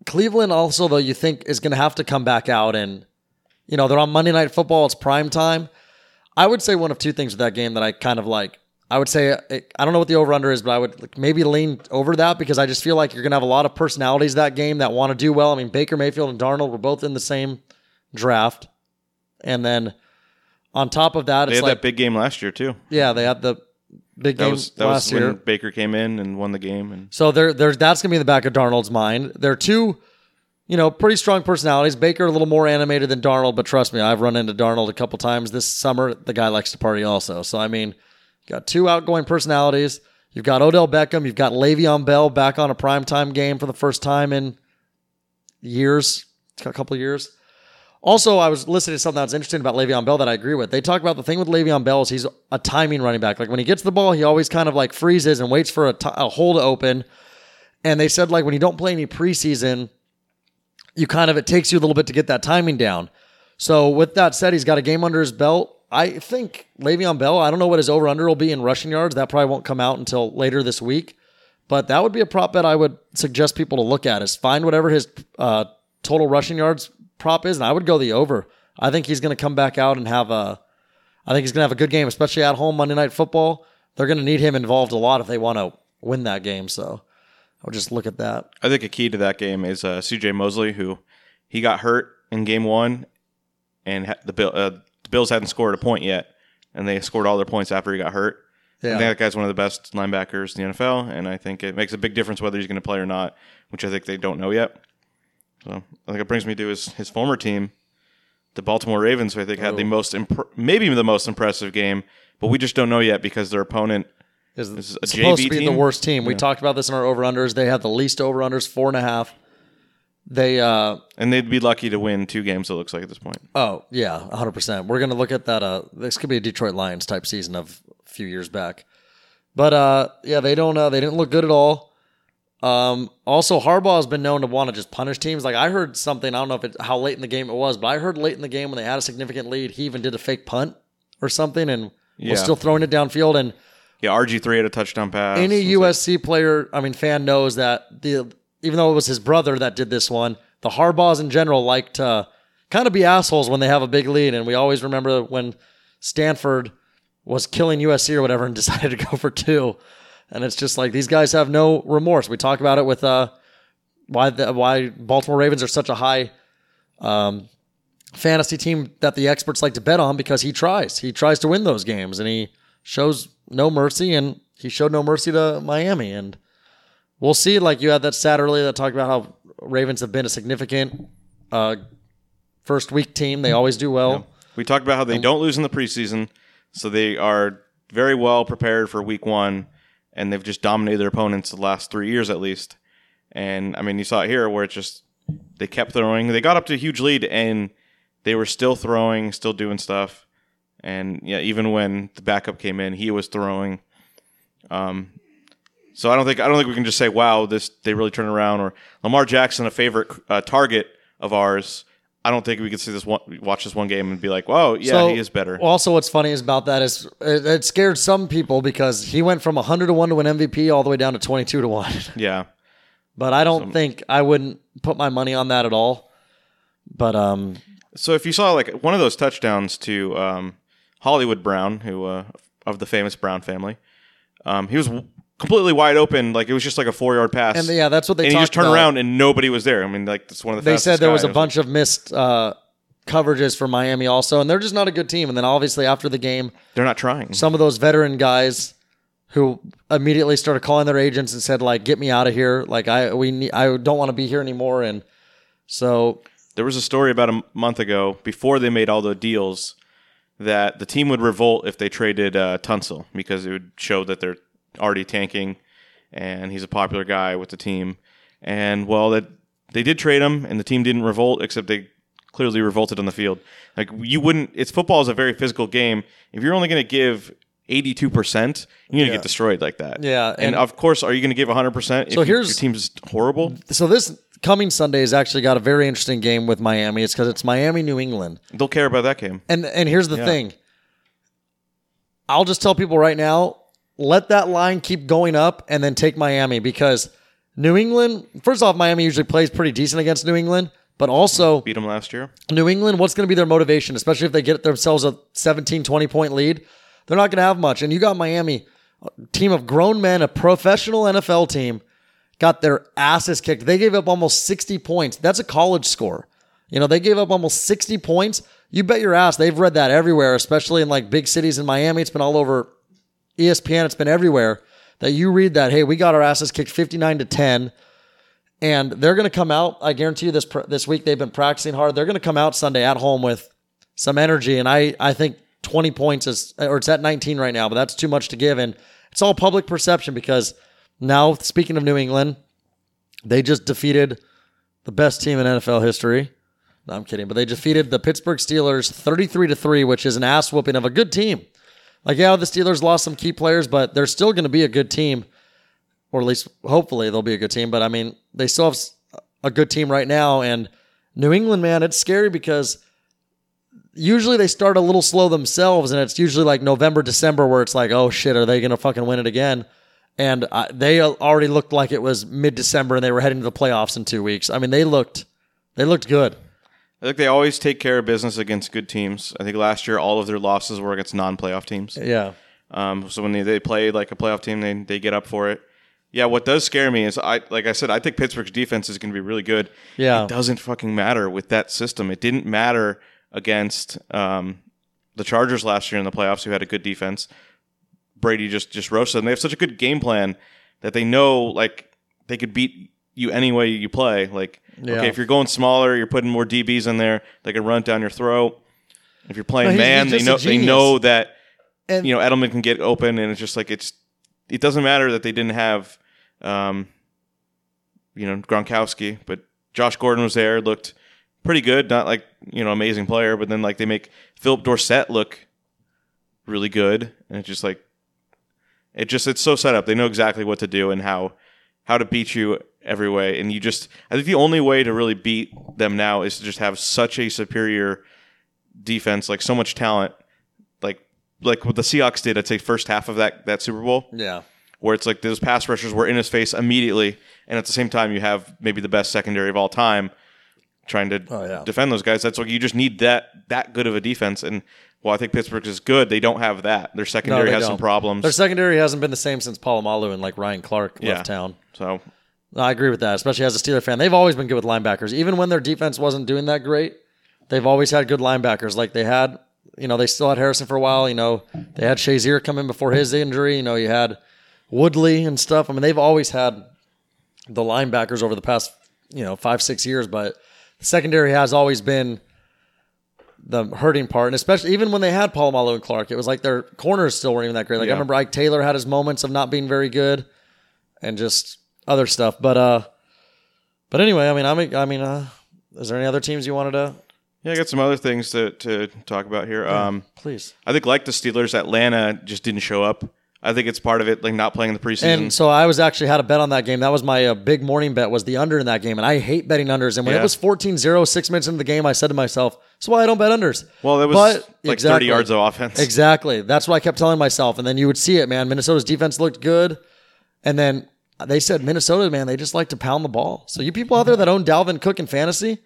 Cleveland also, though, you think is going to have to come back out, and you know they're on Monday Night Football. It's prime time. I would say one of two things with that game that I kind of like. I would say eh, I don't know what the over under is, but I would like, maybe lean over that because I just feel like you're going to have a lot of personalities that game that want to do well. I mean, Baker Mayfield and Darnold were both in the same draft, and then on top of that, They it's had like that big game last year too. yeah, they had the big That game was that last was year. when Baker came in and won the game. And So there, there's that's gonna be in the back of Darnold's mind. They're two, you know, pretty strong personalities. Baker a little more animated than Darnold, but trust me, I've run into Darnold a couple times this summer. The guy likes to party also. So I mean, you got two outgoing personalities. You've got Odell Beckham. You've got Le'Veon Bell back on a primetime game for the first time in years, got a couple of years. Also, I was listening to something that's interesting about Le'Veon Bell that I agree with. They talk about the thing with Le'Veon Bell is he's a timing running back. Like when he gets the ball, he always kind of like freezes and waits for a, t- a hole to open. And they said like when you don't play any preseason, you kind of it takes you a little bit to get that timing down. So with that said, he's got a game under his belt. I think Le'Veon Bell. I don't know what his over under will be in rushing yards. That probably won't come out until later this week. But that would be a prop bet I would suggest people to look at. Is find whatever his uh, total rushing yards prop is, and I would go the over. I think he's going to come back out and have a. I think he's going to have a good game, especially at home Monday Night Football. They're going to need him involved a lot if they want to win that game. So I would just look at that. I think a key to that game is uh, C.J. Mosley, who he got hurt in game one, and ha- the, Bill, uh, the Bills hadn't scored a point yet, and they scored all their points after he got hurt. I Yeah. think that guy's one of the best linebackers in the NFL, and I think it makes a big difference whether he's going to play or not, which I think they don't know yet. So I think it brings me to his, his former team, the Baltimore Ravens, who I think had the most, imp- maybe the most impressive game, but we just don't know yet because their opponent is is a supposed to JV be the worst team. We talked about this in our over unders. They had the least over unders, four and a half. They uh and they'd be lucky to win two games. It looks like at this point. oh yeah, hundred percent. We're gonna look at that. Uh, this could be a Detroit Lions type season of a few years back. But uh, yeah, they don't. Uh, they didn't look good at all. Um, also, Harbaugh has been known to want to just punish teams. Like I heard something. I don't know if it how late in the game it was, but I heard late in the game when they had a significant lead, he even did a fake punt or something, and Yeah. was still throwing it downfield. And Yeah, RG three had a touchdown pass. any It's USC player, I mean, fan knows that the even though it was his brother that did this one, the Harbaughs in general like to kind of be assholes when they have a big lead, and we always remember when Stanford was killing USC or whatever and decided to go for two, and it's just like these guys have no remorse. We talk about it with uh why the, why Baltimore Ravens are such a high um, fantasy team that the experts like to bet on because he tries. He tries to win those games and he shows no mercy and he showed no mercy to Miami and we'll see like you had that stat earlier that talked about how Ravens have been a significant uh, first week team. They always do well. We talked about how they don't lose in the preseason, so they are very well prepared for week one, and they've just dominated their opponents the last three years at least. And I mean, you saw it here where it's just they kept throwing. They got up to a huge lead, and they were still throwing, still doing stuff. And yeah, even when the backup came in, he was throwing. Um, so I don't think I don't think we can just say, "Wow, this they really turned around." Or Lamar Jackson, a favorite uh, target of ours. I don't think we could see this one, watch this one game and be like, "Whoa, yeah, So, he is better." Also, what's funny is about that is it, it scared some people because he went from 100 to 1 to win MVP all the way down to 22 to 1. yeah, But I don't think I wouldn't put my money on that at all. But um, So if you saw like one of those touchdowns to um, Hollywood Brown, who uh, of the famous Brown family, um, he was completely wide open. Like it was just like a four yard pass. and yeah, that's what they and he just turned about. around and nobody was there. I mean, like that's one of the. They said there was a guys. bunch of missed uh, coverages for Miami also, and they're just not a good team. And then obviously after the game, They're not trying. some of those veteran guys who immediately started calling their agents and said like, "Get me out of here! Like I we need, I don't want to be here anymore." And so There was a story about a m- month ago before they made all the deals that the team would revolt if they traded uh, Tunsil because it would show that they're already tanking and he's a popular guy with the team. And well, that they did trade him and the team didn't revolt except they clearly revolted on the field. Like you wouldn't. It's football is a very physical game. If you're only going to give. 82%, you're going to get destroyed like that. Yeah, And, and- of course, are you going to give 100% if So here's- your team's horrible? so this coming Sunday has actually got a very interesting game with Miami. It's because it's Miami, New England. They'll care about that game. And and here's the Yeah. thing. I'll just tell people right now, let that line keep going up and then take Miami because New England, first off, Miami usually plays pretty decent against New England, but also Beat them last year. New England, what's going to be their motivation, especially if they get themselves a 17, 20 point lead? They're not going to have much. And you got Miami, a team of grown men, a professional NFL team, got their asses kicked. They gave up almost 60 points. That's a college score. You know, they gave up almost 60 points. You bet your ass they've read that everywhere, especially in like big cities in Miami. It's been all over ESPN, it's been everywhere that you read that, hey, we got our asses kicked 59 to 10 and they're going to come out. I guarantee you this this week they've been practicing hard. They're going to come out Sunday at home with some energy, and I I think 20 points is or it's at 19 right now, but that's too much to give, and it's all public perception because now speaking of New England, they just defeated the best team in NFL history. No, I'm kidding, but they defeated the Pittsburgh Steelers 33 to three, which is an ass whooping of a good team. Like yeah, the Steelers lost some key players, but they're still going to be a good team or at least hopefully they'll be a good team. But I mean, they still have a good team right now. And New England, man, it's scary because usually they start a little slow themselves, and it's usually like November, December where it's like, oh shit, are they going to fucking win it again? And uh, they already looked like it was mid December, and they were heading to the playoffs in two weeks. I mean, they looked they looked good. I think they always take care of business against good teams. I think last year all of their losses were against non-playoff teams. Yeah. Um, so when they, they play like a playoff team, they they get up for it. Yeah, what does scare me is I like I said, I think Pittsburgh's defense is going to be really good. Yeah. it doesn't fucking matter with that system. It didn't matter against um, the Chargers last year in the playoffs, who had a good defense. Brady just just roasted them. They have such a good game plan that they know like they could beat you any way you play. Like Yeah. okay, if you're going smaller, you're putting more DBs in there. They can run down your throat. If you're playing No, he's- man, he's they just a know they genius. know that And- you know Edelman can get open, and it's just like it's. It doesn't matter that they didn't have, um, you know, Gronkowski, but Josh Gordon was there, looked pretty good. Not like you know amazing player, but then like they make Phillip Dorsett look really good, and it's just like it just it's so set up. They know exactly what to do and how how to beat you every way. And you just I think the only way to really beat them now is to just have such a superior defense, like so much talent, like like what the Seahawks did. I'd say first half of that that Super Bowl Yeah. where it's like those pass rushers were in his face immediately, and at the same time you have maybe the best secondary of all time trying to Oh, yeah. defend those guys. That's like you just need that that good of a defense. And well, I think Pittsburgh is good, they don't have that. Their secondary they has some don't. problems. Their secondary hasn't been the same since Polamalu and like Ryan Clark Yeah. left town. so No, I agree with that, especially as a Steeler fan. They've always been good with linebackers. Even when their defense wasn't doing that great, they've always had good linebackers. Like they had, you know, they still had Harrison for a while. You know, they had Shazier come in before his injury. You know, you had Woodley and stuff. I mean, they've always had the linebackers over the past, you know, five, six years, but the secondary has always been the hurting part. And especially even when they had Polamalu and Clark, it was like their corners still weren't even that great. Like I remember Ike Taylor had his moments of not being very good and just other stuff. But uh, but anyway, I mean, I'm, I mean, uh, is there any other teams you wanted to? yeah, I got some other things to, to talk about here. Um, Please. I think like the Steelers, Atlanta just didn't show up. I think it's part of it, like not playing in the preseason. And so I was actually had a bet on that game. That was my uh, big morning bet was the under in that game, and I hate betting unders. And when it was 14-0, six minutes into the game, I said to myself, "That's why I don't bet unders." well, that was But- like exactly. 30 yards of offense. Exactly. That's what I kept telling myself. And then you would see it, man. Minnesota's defense looked good. And then they said Minnesota, man, they just like to pound the ball. So you people out there that own Dalvin Cook in fantasy,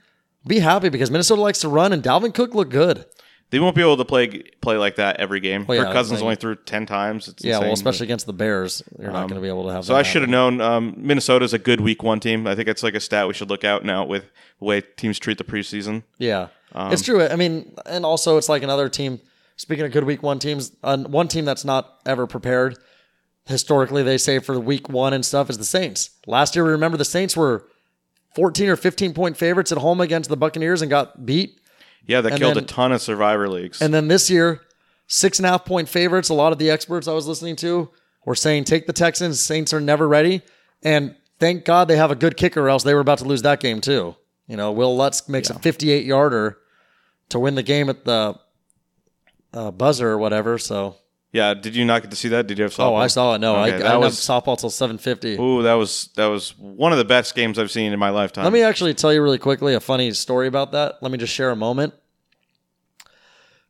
be happy because Minnesota likes to run and Dalvin Cook looked good. They won't be able to play play like that every game. Well, yeah, Kirk Cousins like- only threw 10 times. It's Yeah, insane, well, but- especially against the Bears, you're not going to be able to have. So I should have known um, Minnesota's a good week one team. I think it's like a stat we should look out now with the way teams treat the preseason. Yeah, Um, it's true. I mean, and also it's like another team. Speaking of good week one teams, uh, one team that's not ever prepared. Historically, they say for the week one and stuff is the Saints. Last year, we remember the Saints were 14 or 15 point favorites at home against the Buccaneers and got beat. Yeah, that And killed then- a ton of survivor leagues. And then this year, six and a half point favorites. A lot of the experts I was listening to were saying take the Texans. Saints are never ready. And thank God they have a good kicker, or else they were about to lose that game too. You know, Wil Lutz makes a 58 yarder to win the game at the uh, buzzer or whatever. So Yeah, did you not get to see that? Did you have softball? Oh, I saw it. No, I, I Okay, didn't that have was softball till seven fifty. ooh, that was that was one of the best games I've seen in my lifetime. Let me actually tell you really quickly a funny story about that. Let me just share a moment.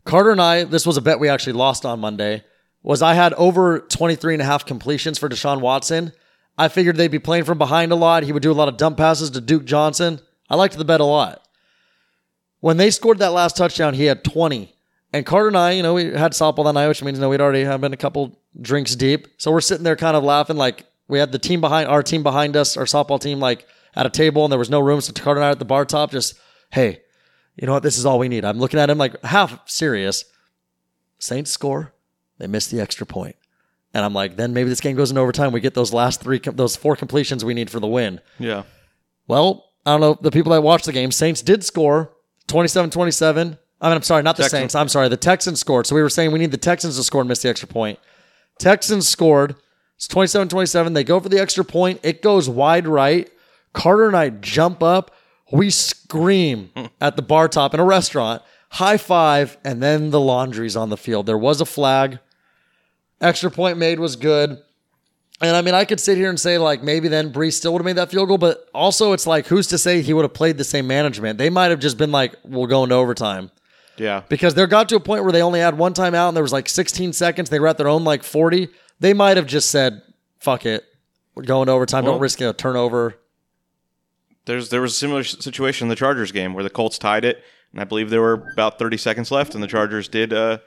Carter and I, this was a bet we actually lost on Monday, was I had over 23 and a half completions for Deshaun Watson. I figured they'd be playing from behind a lot. He would do a lot of dump passes to Duke Johnson. I liked the bet a lot. When they scored that last touchdown, he had 20. And Carter and I, you know, we had softball that night, which means you know, we'd already have been a couple drinks deep. So we're sitting there kind of laughing, like we had the team behind our team behind us, our softball team, like at a table, and there was no room. So Carter and I at the bar top, just hey, you know what? This is all we need. I'm looking at him like half serious. Saints score, they miss the extra point, and I'm like, then maybe this game goes in overtime. We get those last three, those four completions we need for the win. yeah. Well, I don't know. The people that watched the game, Saints did score 27 27. I mean, I'm sorry, not the Texans. Saints. I'm sorry. The Texans scored. So we were saying we need the Texans to score and miss the extra point. Texans scored. It's 27 27. They go for the extra point. It goes wide right. Carter and I jump up. We scream at the bar top in a restaurant, high five, and then the laundry's on the field. There was a flag. Extra point made was good. And I mean, I could sit here and say, like, maybe then Brees still would have made that field goal, but also it's like, who's to say he would have played the same management? They might have just been like, we'll go into overtime. Yeah. Because there got to a point where they only had one timeout and there was like 16 seconds. They were at their own like 40. They might have just said, fuck it. We're going to overtime. Don't risk a turnover. There's there was a similar situation in the Chargers game where the Colts tied it, and I believe there were about 30 seconds left, and the Chargers did uh,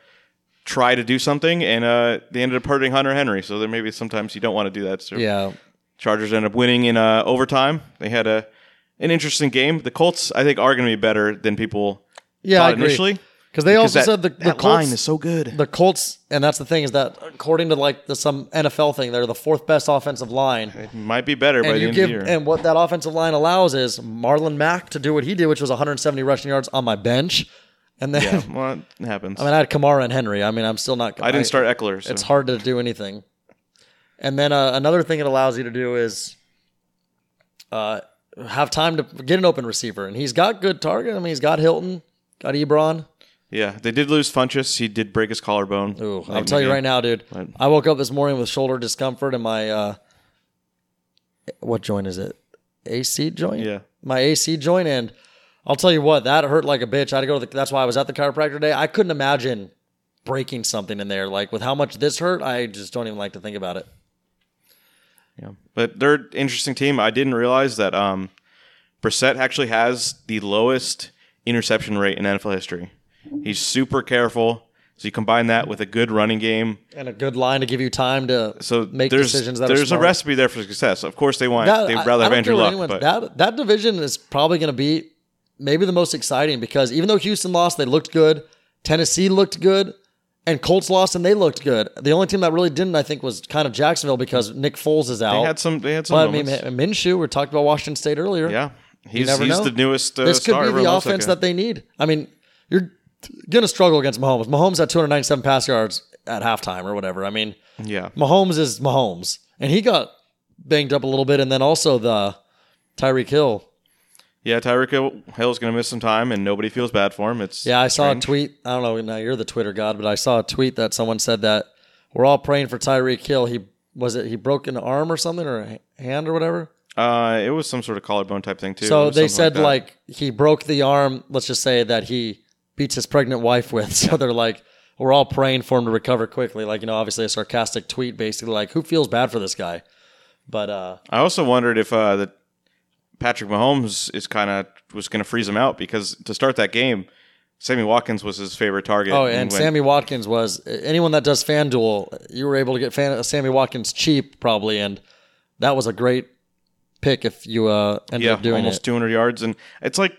try to do something, and uh, they ended up hurting Hunter Henry. So there maybe sometimes you don't want to do that. So Yeah. Chargers ended up winning in uh, overtime. They had a an interesting game. The Colts, I think, are going to be better than people Yeah, I agree. initially. Because they also that, said the, the that Colts, line is so good. the Colts, and that's the thing is that according to like the, some NFL thing, they're the fourth best offensive line. It might be better by the end give of the year. and what that offensive line allows is Marlon Mack to do what he did, which was 170 rushing yards on my bench, and then yeah, well, it happens. I mean I had Kamara and Henry. I mean I'm still not. I didn't start Ekeler. So. It's hard to do anything. And then uh, another thing it allows you to do is uh, have time to get an open receiver, and he's got good target. I mean he's got Hilton, got Ebron. Yeah, they did lose Funchess. He did break his collarbone. Ooh, I'll tell you right now, dude. But- I woke up this morning with shoulder discomfort in my uh, what joint is it? AC joint. Yeah. my AC joint, and I'll tell you what, that hurt like a bitch. I had to go to the. That's why I was at the chiropractor today. I couldn't imagine breaking something in there. Like with how much this hurt, I just don't even like to think about it. Yeah, but they're interesting team. I didn't realize that um, Brissett actually has the lowest interception rate in NFL history. He's super careful. So you combine that with a good running game. And a good line to give you time to So make there's decisions that are there's a recipe there for success. Of course, they want That- they'd rather I have don't Andrew Luck, but that that division is probably going to be maybe the most exciting because even though Houston lost, they looked good. Tennessee looked good, and Colts lost and they looked good. The only team that really didn't, I think, was kind of Jacksonville because Nick Foles is out. they had some they had some but I mean. Minshew. We talked about Washington State earlier. yeah, he's never he's know. the newest. Uh, this could star. be the offense guy. that they need. I mean, you're going to struggle against Mahomes. Mahomes had 297 pass yards at halftime or whatever. I mean, yeah. Mahomes is Mahomes, and he got banged up a little bit, and then also the Tyreek Hill. Yeah, Tyreek Hill- Hill's going to miss some time, and nobody feels bad for him. It's Yeah, I saw strange. a tweet. I don't know. Now you're the Twitter god, but I saw a tweet that someone said that we're all praying for Tyreek Hill. He was it. He broke an arm or something, or a hand or whatever. Uh, it was some sort of collarbone type thing too. So they said that. like, he broke the arm. Let's just say that he beats his pregnant wife with. So they're like, we're all praying for him to recover quickly. Like you know, obviously a sarcastic tweet, basically like, who feels bad for this guy? But uh, I also wondered if uh, that Patrick Mahomes is kind of was going to freeze him out because to start that game, Sammy Watkins was his favorite target. oh, and when- Sammy Watkins was anyone that does FanDuel, you were able to get fan, Sammy Watkins cheap probably, and that was a great pick if you uh, ended yeah, up doing almost it. 200 yards, and it's like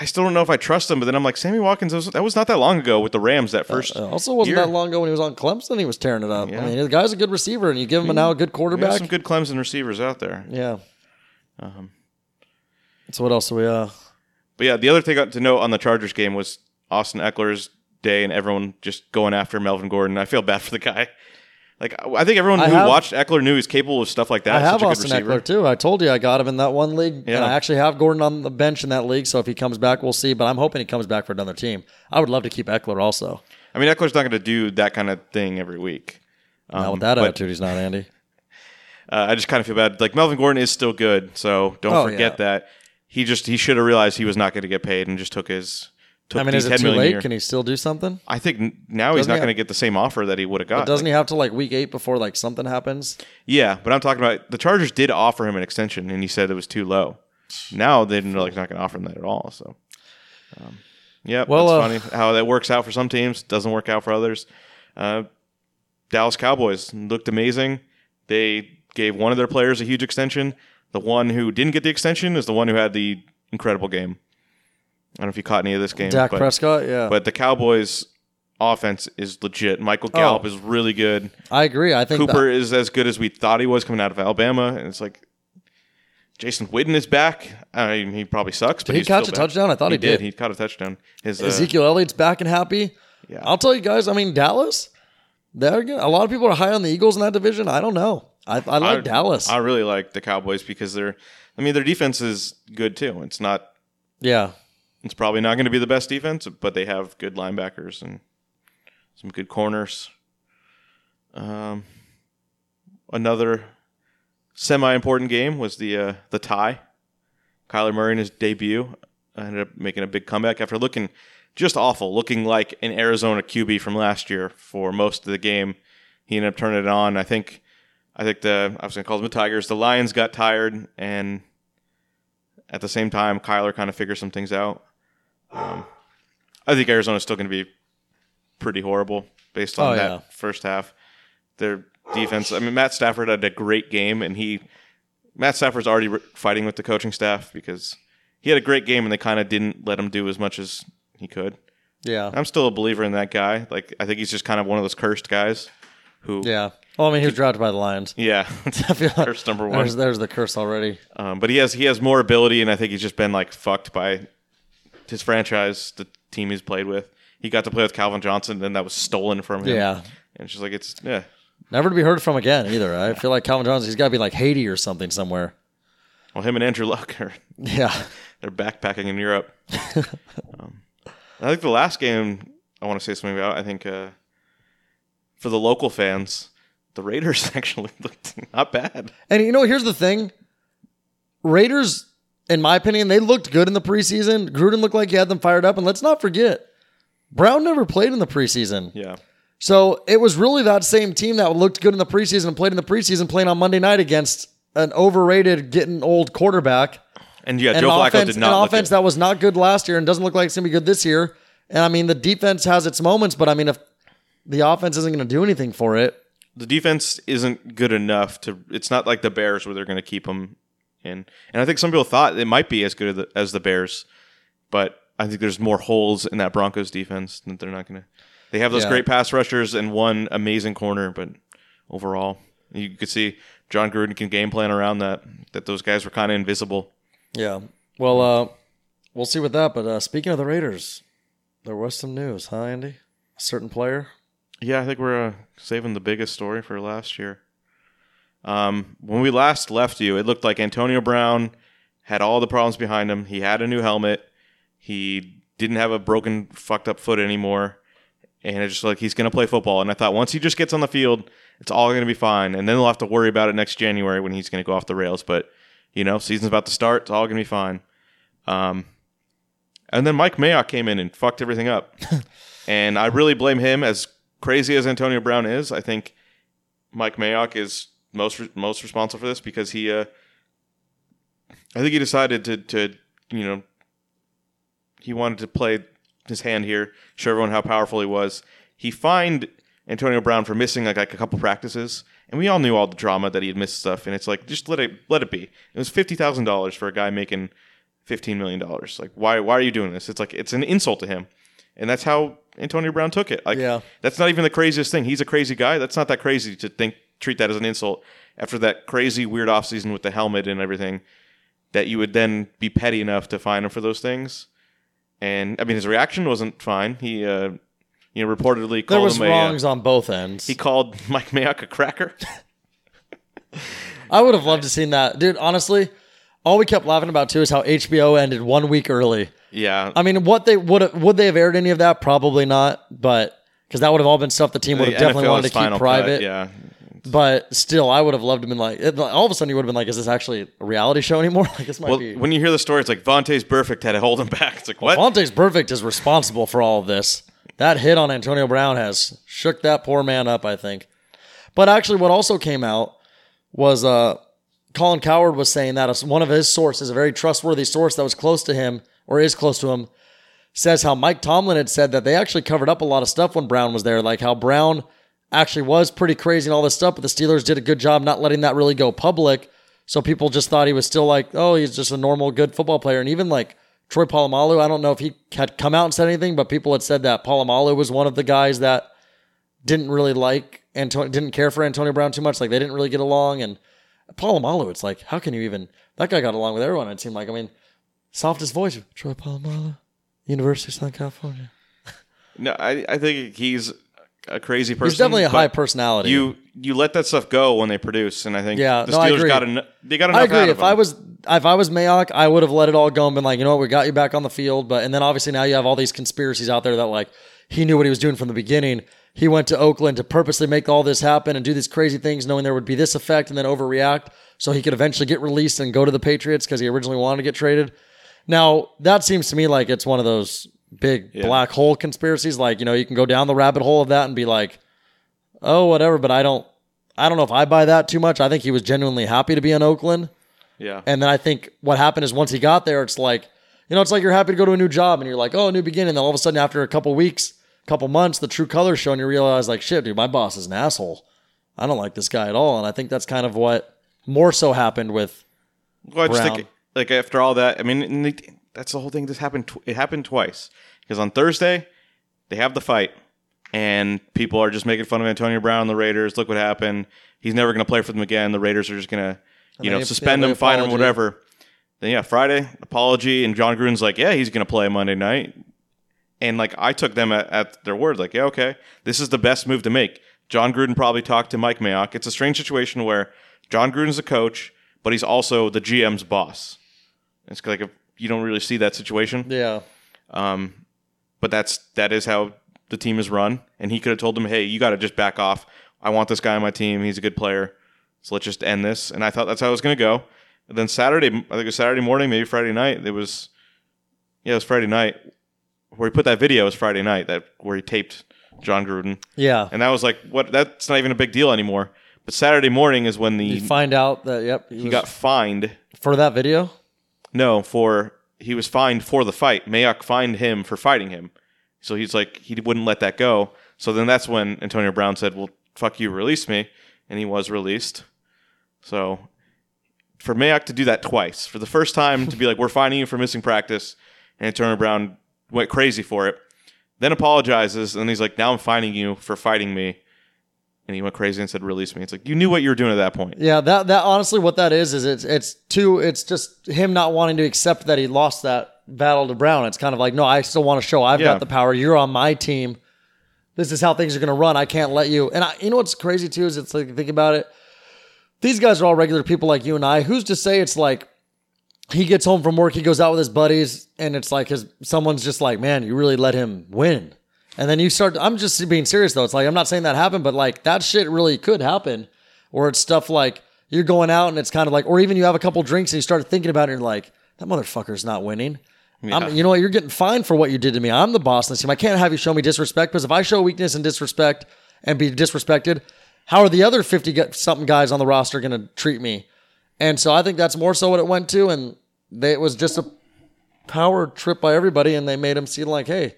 I still don't know if I trust him. But then I'm like, Sammy Watkins, that was, that was not that long ago with the Rams. That first Uh, also, wasn't year. that long ago when he was on Clemson, he was tearing it up. Yeah. I mean, the guy's a good receiver, and you give him now a good quarterback. some good Clemson receivers out there. yeah. Um, So what else do we? Uh, But yeah, the other thing to note on the Chargers game was Austin Ekeler's day and everyone just going after Melvin Gordon. I feel bad for the guy. Like I think everyone I who have- watched Ekeler knew he's capable of stuff like that. I have Austin. Ekeler too. I told you I got him in that one league, Yeah. and I actually have Gordon on the bench in that league. So if he comes back, we'll see. But I'm hoping he comes back for another team. I would love to keep Ekeler also. I mean, Ekeler's not going to do that kind of thing every week. Not Um, with that but, attitude, he's not Andy. Uh, I just kind of feel bad. Like Melvin Gordon is still good, so don't Oh, forget yeah. that. He just he should have realized he was not going to get paid and just took his. I mean, is it 10 too late? Can he still do something? I think now he's Doesn't not he going to get the same offer that he would have got. Doesn't he have to like week eight before like something happens? Yeah, but I'm talking about the Chargers did offer him an extension, and he said it was too low. Now they're like not going to offer him that at all. So, um, yeah, Well, well, uh, funny how that works out for some teams, doesn't work out for others. Uh, Dallas Cowboys looked amazing. They gave one of their players a huge extension. The one who didn't get the extension is the one who had the incredible game. I don't know if you caught any of this game, Dak but, Prescott, yeah. but the Cowboys offense is legit. Michael Gallup Oh. is really good. I agree. I think Cooper that- is as good as we thought he was coming out of Alabama, and it's like Jason Witten is back. I mean, he probably sucks. but he catch a back. touchdown? I thought he did. He caught a touchdown. His uh, Ezekiel Elliott's back and happy. Yeah. I'll tell you guys. I mean, Dallas. They're good. A lot of people are high on the Eagles in that division. I don't know. I, I like I- Dallas. I really like the Cowboys because they're. I mean, their defense is good too. It's not. yeah. It's probably not going to be the best defense, but they have good linebackers and some good corners. Um, another semi-important game was the uh, the tie. Kyler Murray in his debut ended up making a big comeback after looking just awful, looking like an Arizona QB from last year for most of the game. He ended up turning it on. I think, I think the I was going to call them the Tigers. The Lions got tired, and at the same time, Kyler kind of figured some things out. Um, I think Arizona's still going to be pretty horrible based on Oh, that yeah. first half. Their defense. I mean, Matt Stafford had a great game, and he Matt Stafford's already re- fighting with the coaching staff because he had a great game, and they kind of didn't let him do as much as he could. Yeah. I'm still a believer in that guy. Like, I think he's just kind of one of those cursed guys who, Yeah. Well, I mean, he was drafted by the Lions. yeah, like curse number one. There's, there's the curse already. Um, but he has he has more ability, and I think he's just been like fucked by his franchise, the team he's played with. He got to play with Calvin Johnson, and then that was stolen from him. Yeah. and she's like it's yeah. Never to be heard from again either. I feel like Calvin Johnson, he's got to be like Haiti or something somewhere. Well, him and Andrew Luck are Yeah. they're backpacking in Europe. um, I think the last game I want to say something about. I think uh, for the local fans, the Raiders actually looked not bad. And you know, here's the thing Raiders, in my opinion, they looked good in the preseason. Gruden looked like he had them fired up. And let's not forget, Brown never played in the preseason. Yeah, So it was really that same team that looked good in the preseason and played in the preseason playing on Monday night against an overrated, getting old quarterback. and yeah, and Joe Flacco did not an offense that was not good last year and doesn't look like it's going to be good this year. And I mean, the defense has its moments, but I mean, if the offense isn't going to do anything for it, the defense isn't good enough to. It's not like the Bears where they're going to keep them in. And I think some people thought it might be as good as the, as the Bears, but I think there's more holes in that Broncos defense that they're not going to. They have those Yeah. great pass rushers and one amazing corner, but overall, you could see Jon Gruden can game plan around that. That those guys were kind of invisible. Yeah. Well, uh, we'll see with that. But uh, speaking of the Raiders, there was some news, huh, Andy? A certain player. Yeah, I think we're uh, saving the biggest story for last year. Um, when we last left you, it looked like Antonio Brown had all the problems behind him. He had a new helmet. He didn't have a broken, fucked up foot anymore. And it's just like he's going to play football. And I thought once he just gets on the field, it's all going to be fine. And then they'll have to worry about it next January when he's going to go off the rails. But, you know, season's about to start. It's all going to be fine. Um, and then Mike Mayock came in and fucked everything up. and I really blame him. As crazy as Antonio Brown is, I think Mike Mayock is most most responsible for this because he, uh, I think he decided to to you know he wanted to play his hand here, show everyone how powerful he was. He fined Antonio Brown for missing like, like a couple practices, and we all knew all the drama that he had missed stuff. And it's like just let it let it be. It was fifty thousand dollars for a guy making fifteen million dollars. Like why why are you doing this? It's like it's an insult to him, and that's how Antonio Brown took it. Like Yeah. that's not even the craziest thing. He's a crazy guy. That's not that crazy to think treat that as an insult after that crazy weird off season with the helmet and everything. That you would then be petty enough to fine him for those things. And I mean, his reaction wasn't fine. He, uh, you know, reportedly There called was him a. uh, wrongs on both ends. he called Mike Mayock a cracker. I would have loved to seen that, dude. Honestly, all we kept laughing about too is how HBO ended one week early. yeah, I mean, what they would would they have aired any of that? Probably not. But because that would have all been stuff the team would The have definitely NFL's wanted to keep final cut, private. But still, I would have loved to been like, it, all of a sudden, you would have been like, is this actually a reality show anymore? Like, this might Well, be. when you hear the story, it's like Vontaze Burfict had to hold him back. It's like what? Vontaze Burfict is responsible for all of this. That hit on Antonio Brown has shook that poor man up, I think. But actually, what also came out was uh, Colin Cowherd was saying that one of his sources, a very trustworthy source that was close to him or is close to him, says how Mike Tomlin had said that they actually covered up a lot of stuff when Brown was there, like how Brown actually was pretty crazy and all this stuff, but the Steelers did a good job not letting that really go public. So people just thought he was still like, oh, he's just a normal, good football player. And even like Troy Polamalu, I don't know if he had come out and said anything, but people had said that Polamalu was one of the guys that didn't really like Antonio, didn't care for Antonio Brown too much. Like they didn't really get along. And Polamalu, it's like, how can you even? That guy got along with everyone. It seemed like, I mean, softest voice, Troy Polamalu, University of Southern California. No, I, I think he's a crazy person. He's definitely a high personality. You you let that stuff go when they produce, and I think Yeah, the no, Steelers got en- they got enough I agree. If I was if I was Mayock, I would have let it all go and been like, you know what, we got you back on the field. But and then obviously now you have all these conspiracies out there that like he knew what he was doing from the beginning. He went to Oakland to purposely make all this happen and do these crazy things, knowing there would be this effect, and then overreact so he could eventually get released and go to the Patriots because he originally wanted to get traded. Now that seems to me like it's one of those big black hole conspiracies. Like you know, you can go down the rabbit hole of that and be like, oh, whatever. But I don't, I don't know if I buy that too much. I think he was genuinely happy to be in Oakland. yeah, And then I think what happened is once he got there, it's like, you know, it's like you're happy to go to a new job and you're like, oh, new beginning. Then all of a sudden, after a couple weeks, couple months, the true colors show and you realize, like, shit, dude, my boss is an asshole. I don't like this guy at all. And I think that's kind of what more so happened with. Well, I just Brown. think like after all that, I mean, that's the whole thing. This happened. Tw- it happened twice because on Thursday they have the fight, and people are just making fun of Antonio Brown and the Raiders. Look what happened. He's never going to play for them again. The Raiders are just going to, you know, suspend him, fine him, whatever. Then yeah, Friday apology, and Jon Gruden's like, yeah, he's going to play Monday night. And like I took them at, at their word, like, yeah, okay, this is the best move to make. Jon Gruden probably talked to Mike Mayock. It's a strange situation where Jon Gruden's the coach, but he's also the GM's boss. It's like a, you don't really see that situation, Yeah. Um, but that's that is how the team is run. And he could have told them, hey, you got to just back off. I want this guy on my team. He's a good player. So let's just end this. And I thought that's how it was going to go. And then Saturday, I think it was Saturday morning, maybe Friday night. It was, yeah, it was Friday night where he put that video. It was Friday night that where he taped Jon Gruden. Yeah. And that was like, what? That's not even a big deal anymore. But Saturday morning is when the You find out that, yep, he, he got fined. for that video. No, for he was fined for the fight. Mayock fined him for fighting him. So he's like he wouldn't let that go. So then that's when Antonio Brown said, "Well, fuck you, release me," and he was released. So for Mayock to do that twice, for the first time to be like, "We're fining you for missing practice," and Antonio Brown went crazy for it, then apologizes, and he's like, "Now I'm fining you for fighting me," and he went crazy and said, "Release me." It's like you knew what you were doing at that point. Yeah, that that honestly, what that is is it's it's too. It's just him not wanting to accept that he lost that battle to Brown. It's kind of like, no, I still want to show I've Yeah. got the power. You're on my team. This is how things are going to run. I can't let you. And I, you know what's crazy too is it's like think about it. These guys are all regular people like you and I. Who's to say it's like he gets home from work, he goes out with his buddies, and it's like his someone's just like, man, you really let him win. And then you start. I'm just being serious though. It's like I'm not saying that happened, but like that shit really could happen. Or it's stuff like you're going out and it's kind of like, or even you have a couple drinks and you start thinking about it and you're like, that motherfucker's not winning. I'm, you know what? You're getting fined for what you did to me. I'm the boss in this team. I can't have you show me disrespect because if I show weakness and disrespect and be disrespected, how are the other 50 something guys on the roster going to treat me? And so I think that's more so what it went to. And they, it was just a power trip by everybody. And they made him see like, hey,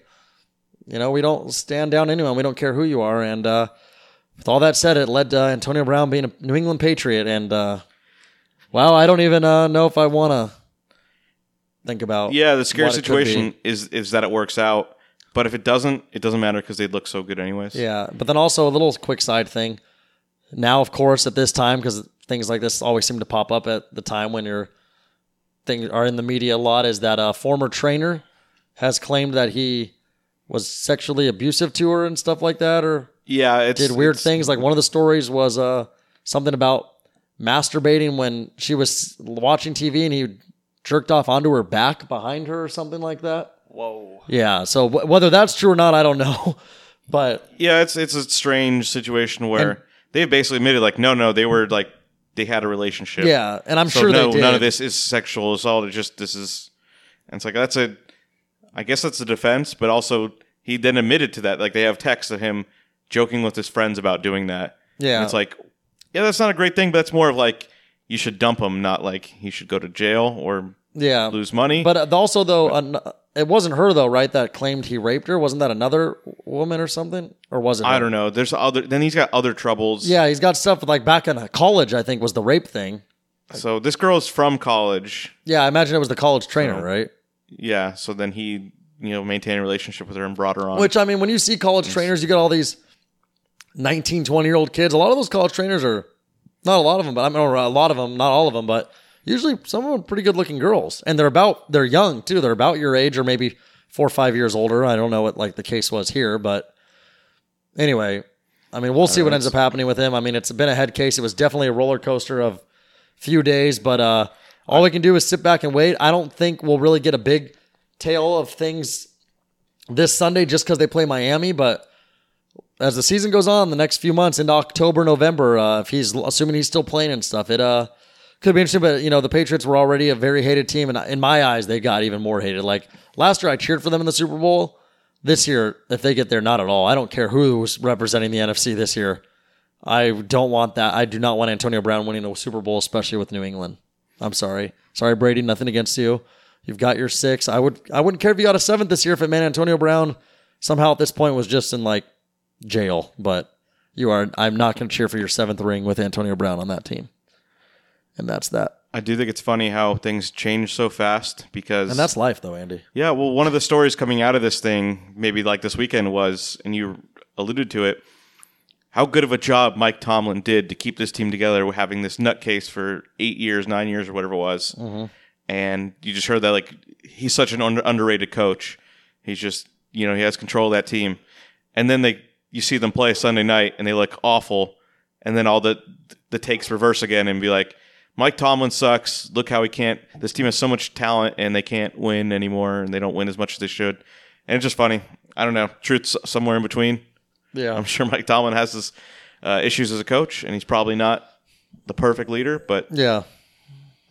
you know, we don't stand down anyone. We don't care who you are. And uh, with all that said, it led to Antonio Brown being a New England Patriot. And uh, wow, I don't even uh, know if I want to think about. Yeah, the scary what it could be. situation is is that it works out, but if it doesn't, it doesn't matter because they look so good anyways. Yeah, but then also a little quick side thing. Now, of course, at this time, because things like this always seem to pop up at the time when you're things are in the media a lot, is that a former trainer has claimed that he was sexually abusive to her and stuff like that, or yeah, it's did weird it's- things. Like one of the stories was uh something about masturbating when she was watching TV and he jerked off onto her back behind her or something like that. Whoa. Yeah. So w- whether that's true or not, I don't know. But Yeah, it's it's a strange situation where And- they basically admitted like, no, no, they were like they had a relationship. yeah, and I'm So sure no, they did. none of this is sexual assault. It's just this is, and it's like that's a, I guess that's a defense, but also he then admitted to that. Like they have texts of him joking with his friends about doing that. Yeah. and it's like, yeah, that's not a great thing, but that's more of like you should dump him, not like he should go to jail or Yeah, lose money. but uh, also though, an- it wasn't her though, right? That claimed he raped her. Wasn't that another woman or something? Or was it? I her? don't know. There's other. Then he's got other troubles. Yeah, he's got stuff like back in uh, college. I think was the rape thing. So this girl's from college. Yeah, I imagine it was the college trainer, So- right? Yeah. So then he, you know, maintained a relationship with her and brought her on. Which I mean, when you see college trainers, you get all these 19, 20 year old kids. A lot of those college trainers are not a lot of them, but I mean, a lot of them, not all of them, but usually some of them are pretty good looking girls, and they're about they're young too. They're about your age or maybe four or five years older. I don't know what like the case was here, but anyway, I mean, we'll see what ends up happening with him. I mean, it's been a head case. It was definitely a roller coaster of few days, but uh, all we can do is sit back and wait. I don't think we'll really get a big tale of things this Sunday just because they play Miami, but as the season goes on, the next few months into October, November, uh, if he's assuming he's still playing and stuff, it uh could be interesting. But you know, the Patriots were already a very hated team, and in my eyes, they got even more hated. Like last year, I cheered for them in the Super Bowl. This year, if they get there, not at all. I don't care who's representing the NFC this year. I don't want that. I do not want Antonio Brown winning a Super Bowl, especially with New England. I'm sorry. Sorry, Brady. Nothing against you. You've got your six. I would. I wouldn't care if you got a seventh this year if it meant Antonio Brown somehow at this point was just in like jail. But you are. I'm not going to cheer for your seventh ring with Antonio Brown on that team. And that's that. I do think it's funny how things change so fast because And that's life, though, Andy. Yeah, well, one of the stories coming out of this thing, maybe like this weekend, was, and you alluded to it, how good of a job Mike Tomlin did to keep this team together, having this nutcase for eight years, nine years, or whatever it was. Mm-hmm. And you just heard that, like, he's such an under- underrated coach. He's just, you know, he has control of that team. And then they, you see them play Sunday night, and they look awful. And then all the the takes reverse again, and be like, Mike Tomlin sucks. Look how he can't. This team has so much talent, and they can't win anymore, and they don't win as much as they should. And it's just funny. I don't know. Truth's somewhere in between. Yeah. I'm sure Mike Tomlin has his uh, issues as a coach, and he's probably not the perfect leader, but yeah.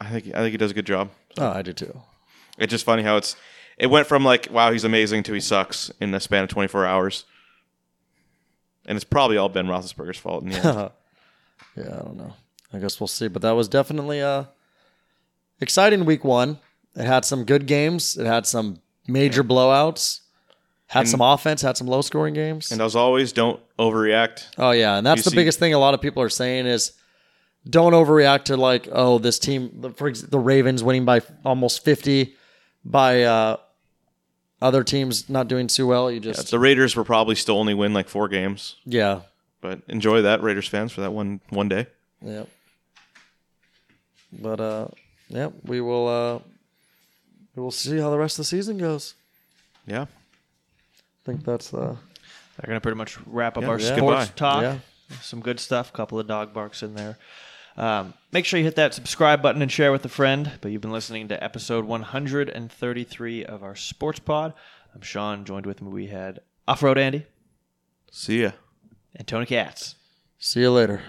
I think I think he does a good job. Oh, I do too. It's just funny how it's it went from like wow he's amazing to he sucks in the span of 24 hours, and it's probably all Ben Roethlisberger's fault in the end. Yeah, I don't know. I guess we'll see. But that was definitely a exciting week one. It had some good games. It had some major blowouts. Had some offense. Had some low scoring games. and as always, don't overreact. oh yeah, and that's You the see- biggest thing. A lot of people are saying is don't overreact to like oh this team. the- For ex- the Ravens winning by almost fifty by uh, other teams not doing too well. You just The Raiders will probably still only win like four games, yeah but enjoy that Raiders fans for that one one day. Yep. But uh yep, we will uh we will see how the rest of the season goes. Yeah. I think that's uh They're going to pretty much wrap up Yeah, our yeah. sports Goodbye. talk. Yeah. Some good stuff. A couple of dog barks in there. Um, make sure you hit that subscribe button and share with a friend. But you've been listening to episode 133 of our Sports Pod. I'm Sean. Joined with me, we had Off Road Andy See ya. and Tony Katz. see you later.